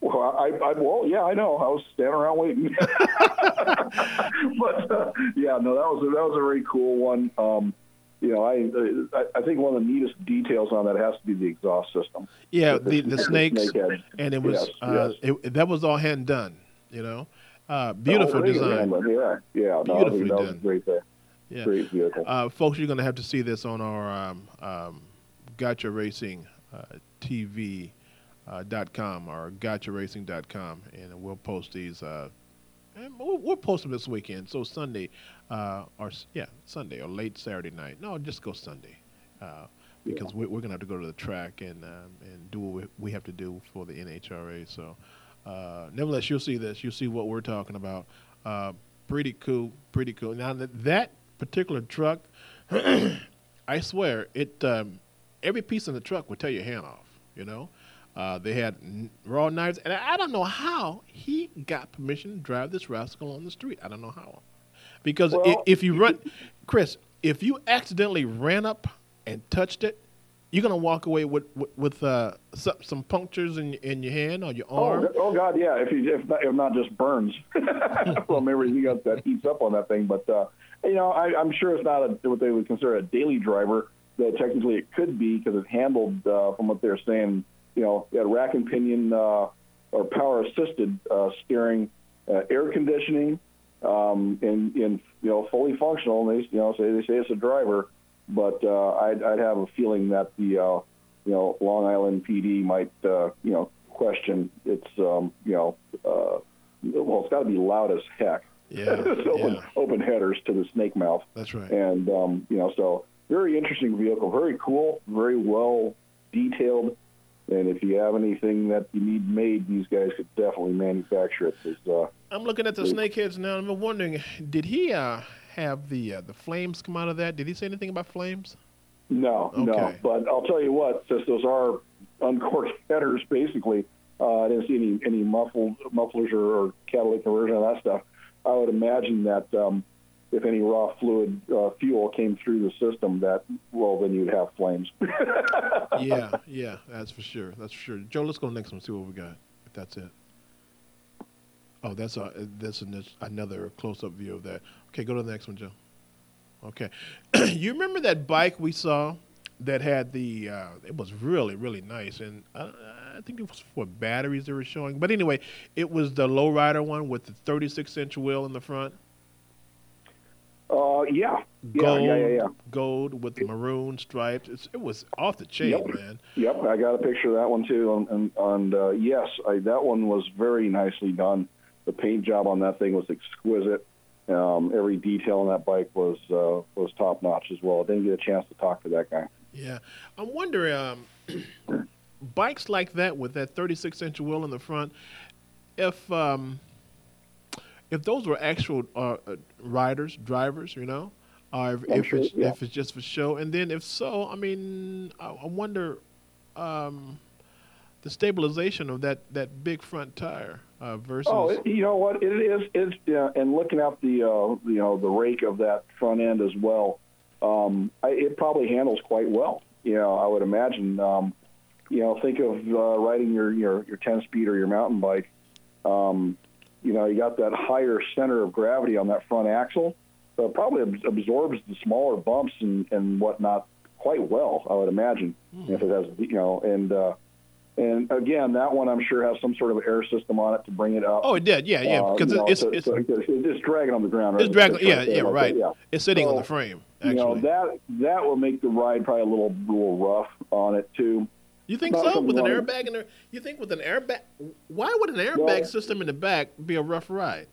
Well, I, I, well, yeah, I know. I was standing around waiting, but uh, yeah, no, that was a, that was a very cool one. Um, you know, I I think one of the neatest details on that has to be the exhaust system. Yeah, the the, the snakes, snake and it was yes, uh, yes. It, that was all hand done. You know, uh, beautiful oh, design. Yeah, yeah, no, beautifully done. Great there. Yeah. Great vehicle. Uh, folks, you're going to have to see this on our um, um, Gotcha Racing uh, TV. Uh, dot com or gotcharacing.com and we'll post these uh, and we'll, we'll, post them this weekend so sunday uh, or yeah, Sunday or late Saturday night. No, just go Sunday, uh, because yeah. we're, we're, gonna have to go to the track and um, and do what we have to do for the NHRA. So, uh, nevertheless, you'll see this. You'll see what we're talking about. Uh, pretty cool, pretty cool. Now that that particular truck, I swear it. Um, every piece in the truck would tear your hand off. You know. Uh, they had n- raw knives, and I don't know how he got permission to drive this rascal on the street. I don't know how. Because well, if you run, Chris, if you accidentally ran up and touched it, you're gonna walk away with with, with uh, some, some, punctures in in your hand or your oh, arm. Oh, oh God, yeah. If you if not, if not just burns from everything else that heats up on that thing. But uh, you know, I, am sure it's not a, what they would consider a daily driver. That technically it could be because it handled, uh, from what they're saying, you know, it had rack and pinion uh, or power assisted uh, steering, uh, air conditioning, um, in, in you know fully functional. And they you know say they say it's a driver, but uh, I'd, I'd have a feeling that the uh, you know Long Island PD might uh, you know question its um, you know uh, well it's got to be loud as heck. Yeah, open, yeah. open headers to the snake mouth. That's right. And um, you know so very interesting vehicle, very cool, very well detailed. And if you have anything that you need made, these guys could definitely manufacture it. Uh, I'm looking at the snakeheads now. and I'm wondering, did he uh, have the uh, the flames come out of that? Did he say anything about flames? No, okay. no. But I'll tell you what, since those are uncorked headers, basically, uh, I didn't see any any muffled mufflers or, or catalytic conversion of that stuff. I would imagine that um, if any raw fluid uh, fuel came through the system, that well, then you'd have flames. yeah, yeah, that's for sure. That's for sure. Joe, let's go to the next one. See what we got. If that's it. Oh, that's a that's another close-up view of that. Okay, go to the next one, Joe. Okay. you remember that bike we saw that had the? Uh, it was really really nice, and uh, I think it was for batteries they were showing. But anyway, it was the lowrider one with the 36 inch wheel in the front. Uh, yeah. Gold, yeah, yeah, yeah, yeah. gold with the maroon stripes. It's, it was off the chain, Yep. man. Yep, I got a picture of that one too, and, and, and uh, yes, I, that one was very nicely done. The paint job on that thing was exquisite. Um, every detail on that bike was uh, was top notch as well. I didn't get a chance to talk to that guy. Yeah, I'm wondering, um, bikes like that with that 36 inch wheel in the front, if um, if those were actual uh, uh, riders, drivers, you know, or if, if it's yeah. if it's just for show, and then if so, I mean, I, I wonder um, the stabilization of that that big front tire uh, versus. Oh, it, you know what? It is. It's uh, and looking at the uh, you know the rake of that front end as well. Um, I, it probably handles quite well. You know, I would imagine. Um, you know, think of uh, riding your your your 10 speed or your mountain bike. Um, you know, you got that higher center of gravity on that front axle, so it probably ab- absorbs the smaller bumps and and whatnot quite well. I would imagine if it has you know and. Uh, and again, that one I'm sure has some sort of air system on it to bring it up. Oh, it did, yeah, yeah, Uh, because know, it's so- it's so it's it's dragging on the ground. Right? it's dragging. It's Yeah, yeah, like right. that, yeah. It's sitting on the frame. You know Actually, that that will make the ride probably a little little rough on it too. you think Not so? With an airbag in there, you think with an airbag? Why would an airbag Well- system in the back be a rough ride?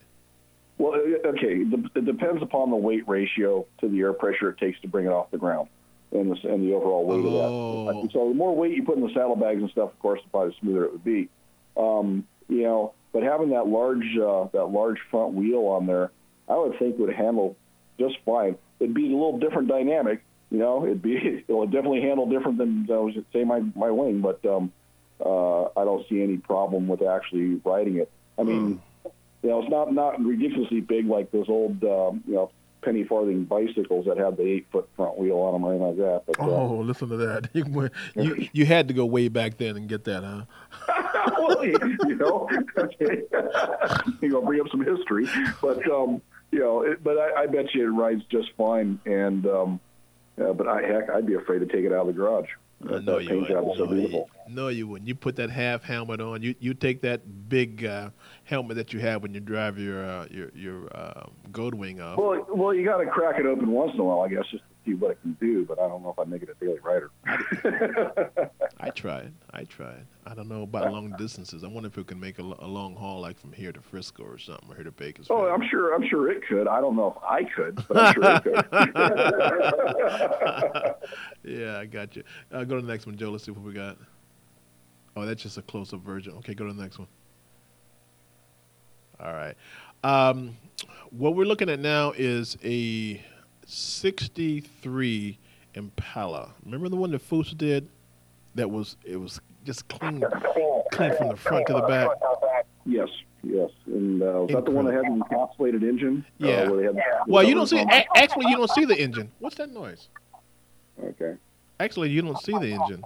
Well, uh, okay, it depends upon the weight ratio to the air pressure it takes to bring it off the ground, and the and the overall weight Oh. of that. So the more weight you put in the saddlebags and stuff, of course, the probably the smoother it would be. Um, you know, but having that large uh, that large front wheel on there, I would think would handle just fine. It'd be a little different dynamic. You know, it'd be it would definitely handle different than was say my my wing, but um, uh, I don't see any problem with actually riding it. I mean, you know, it's not not ridiculously big like those old um, you know penny farthing bicycles that have the eight foot front wheel on them or anything like that. But uh, Oh, listen to that! You, you you had to go way back then and get that, huh? well, you, you know, okay. you know, bring up some history, but um, you know, it, but I, I bet you it rides just fine. And um, uh, but I heck, I'd be afraid to take it out of the garage. That- no, you paint job wouldn't. is so No, you, beautiful. no, you wouldn't. You put that half helmet on. You you take that big uh, helmet that you have when you drive your uh, your your uh, gold wing off. Well, well, you got to crack it open once in a while, I guess, just see what it can do. But I don't know if I'd make it a daily rider. I tried. I tried. I don't know about long distances. I wonder if it can make a, a long haul, like from here to Frisco or something, or here to Bakersfield. Oh, I'm sure. I'm sure it could. I don't know if I could, but I'm sure it could. yeah, I got you. Uh, go to the next one, Joe. Let's see what we got. Oh, that's just a close-up version. Okay, go to the next one. All right. Um, what we're looking at now is a '63 Impala. Remember the one that Foose did? That was it was just clean, clean from the front to the back. Yes, yes. And uh, was that the one that had the encapsulated engine? Uh, Yeah. where they had the Well, you don't see. a- Actually, you don't see the engine. What's that noise? Okay. Actually, you don't see the engine.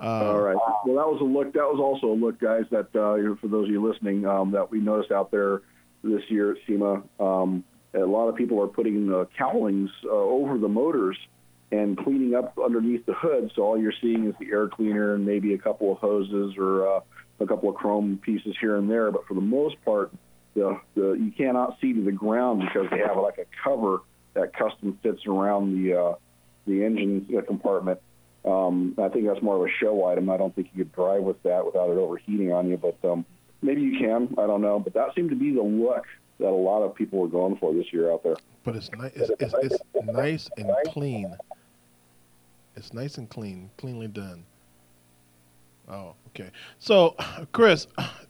All right. Well, that was a look. That was also a look, guys. That uh, for those of you listening, um, that we noticed out there this year at SEMA, um, a lot of people are putting uh, cowlings uh, over the motors and cleaning up underneath the hood. So all you're seeing is the air cleaner and maybe a couple of hoses or uh, a couple of chrome pieces here and there. But for the most part, the, the you cannot see to the ground because they have like a cover that custom fits around the uh, the engine compartment. Um, I think that's more of a show item. I don't think you could drive with that without it overheating on you, but um, maybe you can. I don't know. But that seemed to be the look that a lot of people were going for this year out there. But it's nice. It's, it's, it's nice and clean. It's nice and clean, cleanly done. Oh, okay. So, Chris,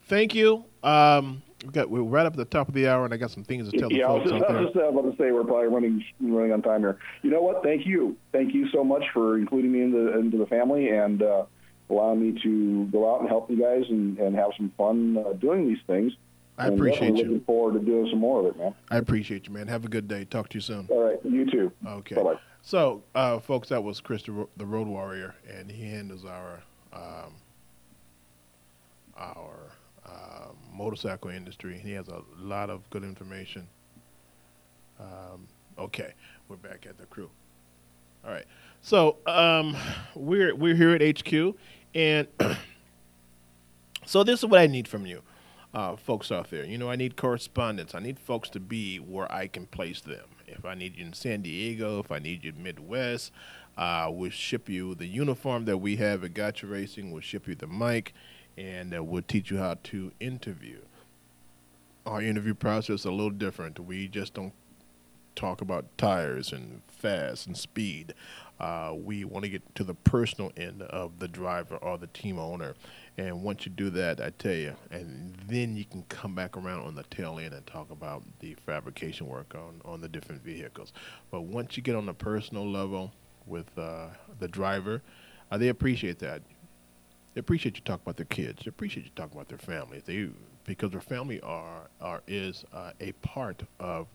thank you. Um, we got we're right up at the top of the hour, and I got some things to tell the yeah, I was folks just, out I was just about to say we're probably running running on time here. You know what? Thank you, thank you so much for including me into into the family and uh, allowing me to go out and help you guys and, and have some fun uh, doing these things. I appreciate definitely you. Looking forward to doing some more of it, man. I appreciate you, man. Have a good day. Talk to you soon. All right, you too. Okay. Bye-bye. So, uh, folks, that was Chris the, the Road Warrior, and he handles our um, our um, motorcycle industry. He has a lot of good information. Um, Okay, we're back at the crew. All right. So um, we're we're here at HQ, and so this is what I need from you, uh, folks out there. You know, I need correspondence. I need folks to be where I can place them. If I need you in San Diego, if I need you in Midwest, uh, we'll ship you the uniform that we have at Gotcha Racing. We'll ship you the mic, and uh, we'll teach you how to interview. Our interview process is a little different. We just don't talk about tires and fast and speed. Uh, we want to get to the personal end of the driver or the team owner. And once you do that, I tell you, and then you can come back around on the tail end and talk about the fabrication work on, on the different vehicles. But once you get on the personal level with uh, the driver, uh, they appreciate that. They appreciate you talk about their kids. They appreciate you talk about their family. They because their family are are is uh, a part of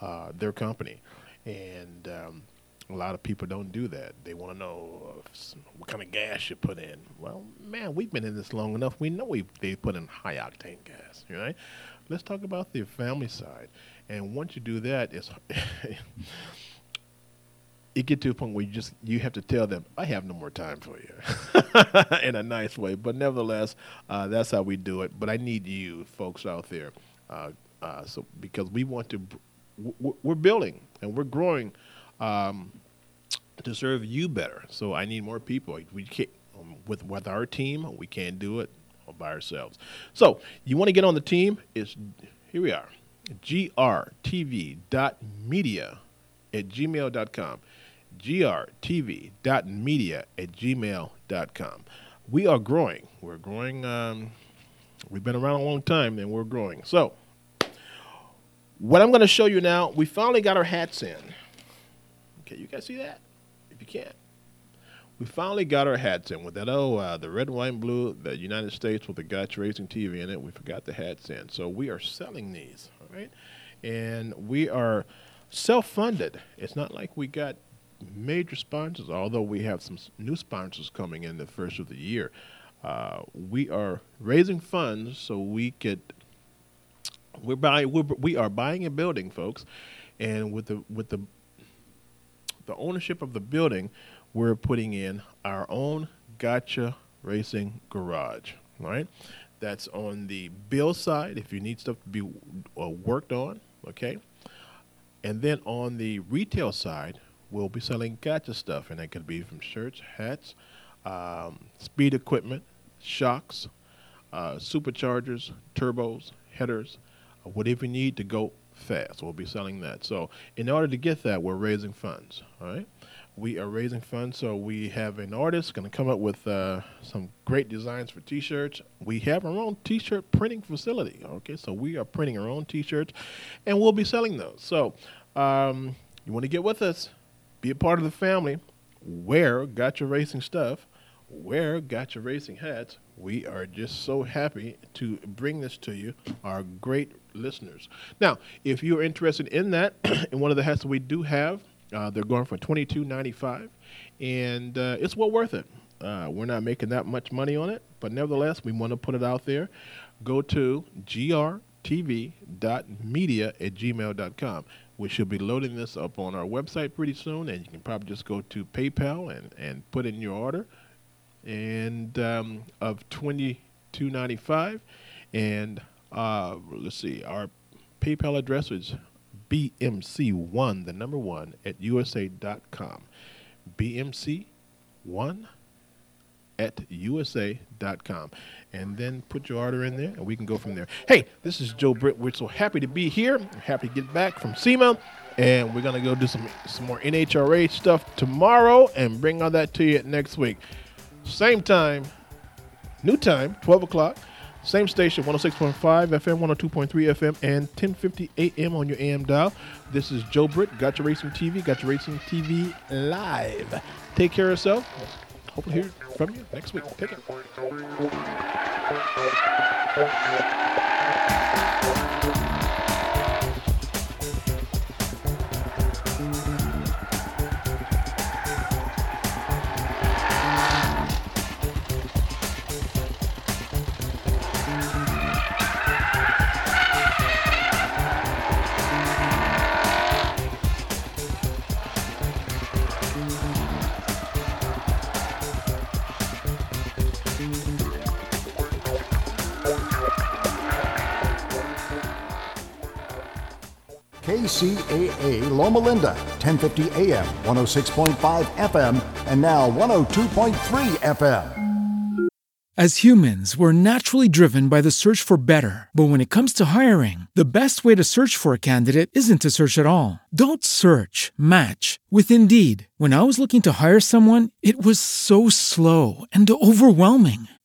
uh, their company, and um, a lot of people don't do that. They want to know what kind of gas you put in. Well, man, we've been in this long enough. We know we they put in high octane gas, right? Let's talk about the family side. And once you do that, it's it get to a point where you just you have to tell them, "I have no more time for you," in a nice way. But nevertheless, uh, that's how we do it. But I need you, folks out there, uh, uh, so because we want to, we're building and we're growing um, to serve you better. So I need more people. We can't um, with with our team. We can't do it by ourselves. So you want to get on the team? It's here we are, grtv.media at gmail.com grtv.media at gmail.com. We are growing. We're growing. Um, we've been around a long time and we're growing. So, what I'm going to show you now, we finally got our hats in. Okay, you guys see that? If you can't. We finally got our hats in with that, oh, uh, the red, white, and blue, the United States with the Gotcha Racing TV in it. We forgot the hats in. So, we are selling these, all right? And we are self funded. It's not like we got major sponsors, although we have some new sponsors coming in the first of the year. Uh, we are raising funds so we could. We're buying. We're, we are buying a building, folks, and with the with the the ownership of the building, we're putting in our own Gotcha Racing Garage. Right, that's on the bill side. If you need stuff to be uh, worked on, okay, and then on the retail side, we'll be selling gotcha stuff, and it could be from shirts, hats, um, speed equipment, shocks, uh, superchargers, turbos, headers, uh, whatever you need to go fast. We'll be selling that. So, in order to get that, we're raising funds. All right, we are raising funds. So we have an artist going to come up with uh, some great designs for T-shirts. We have our own T-shirt printing facility. Okay, so we are printing our own T-shirts, and we'll be selling those. So. Um, you want to get with us? be a part of the family, wear Gotcha Racing stuff, wear Gotcha Racing hats. We are just so happy to bring this to you, our great listeners. Now, if you're interested in that, in one of the hats we do have, uh, they're going for twenty two ninety five, and uh, it's well worth it. Uh, we're not making that much money on it, but nevertheless, we want to put it out there. Go to grtv.media at gmail.com. We should be loading this up on our website pretty soon, and you can probably just go to PayPal and, and put in your order and um, of twenty two ninety five, and uh, let's see, our PayPal address is bmc1, the number one at usa.com. bmc1 at usa.com and then put your order in there and we can go from there. Hey, this is Joe Britt. We're so happy to be here. happy to get back from SEMA and we're going to go do some, some more NHRA stuff tomorrow and bring all that to you next week. Same time, new time, 12 o'clock. Same station, 106.5 FM, 102.3 FM, and 1050 AM on your AM dial. This is Joe Britt, Gotcha Racing TV, Gotcha Racing TV Live. Take care of yourself. Hopefully hear from you next week. Take care. KCAA Loma Linda, 1050 AM, 106.5 FM, and now 102.3 FM. As humans, we're naturally driven by the search for better. But when it comes to hiring, the best way to search for a candidate isn't to search at all. Don't search, match with Indeed. When I was looking to hire someone, it was so slow and overwhelming.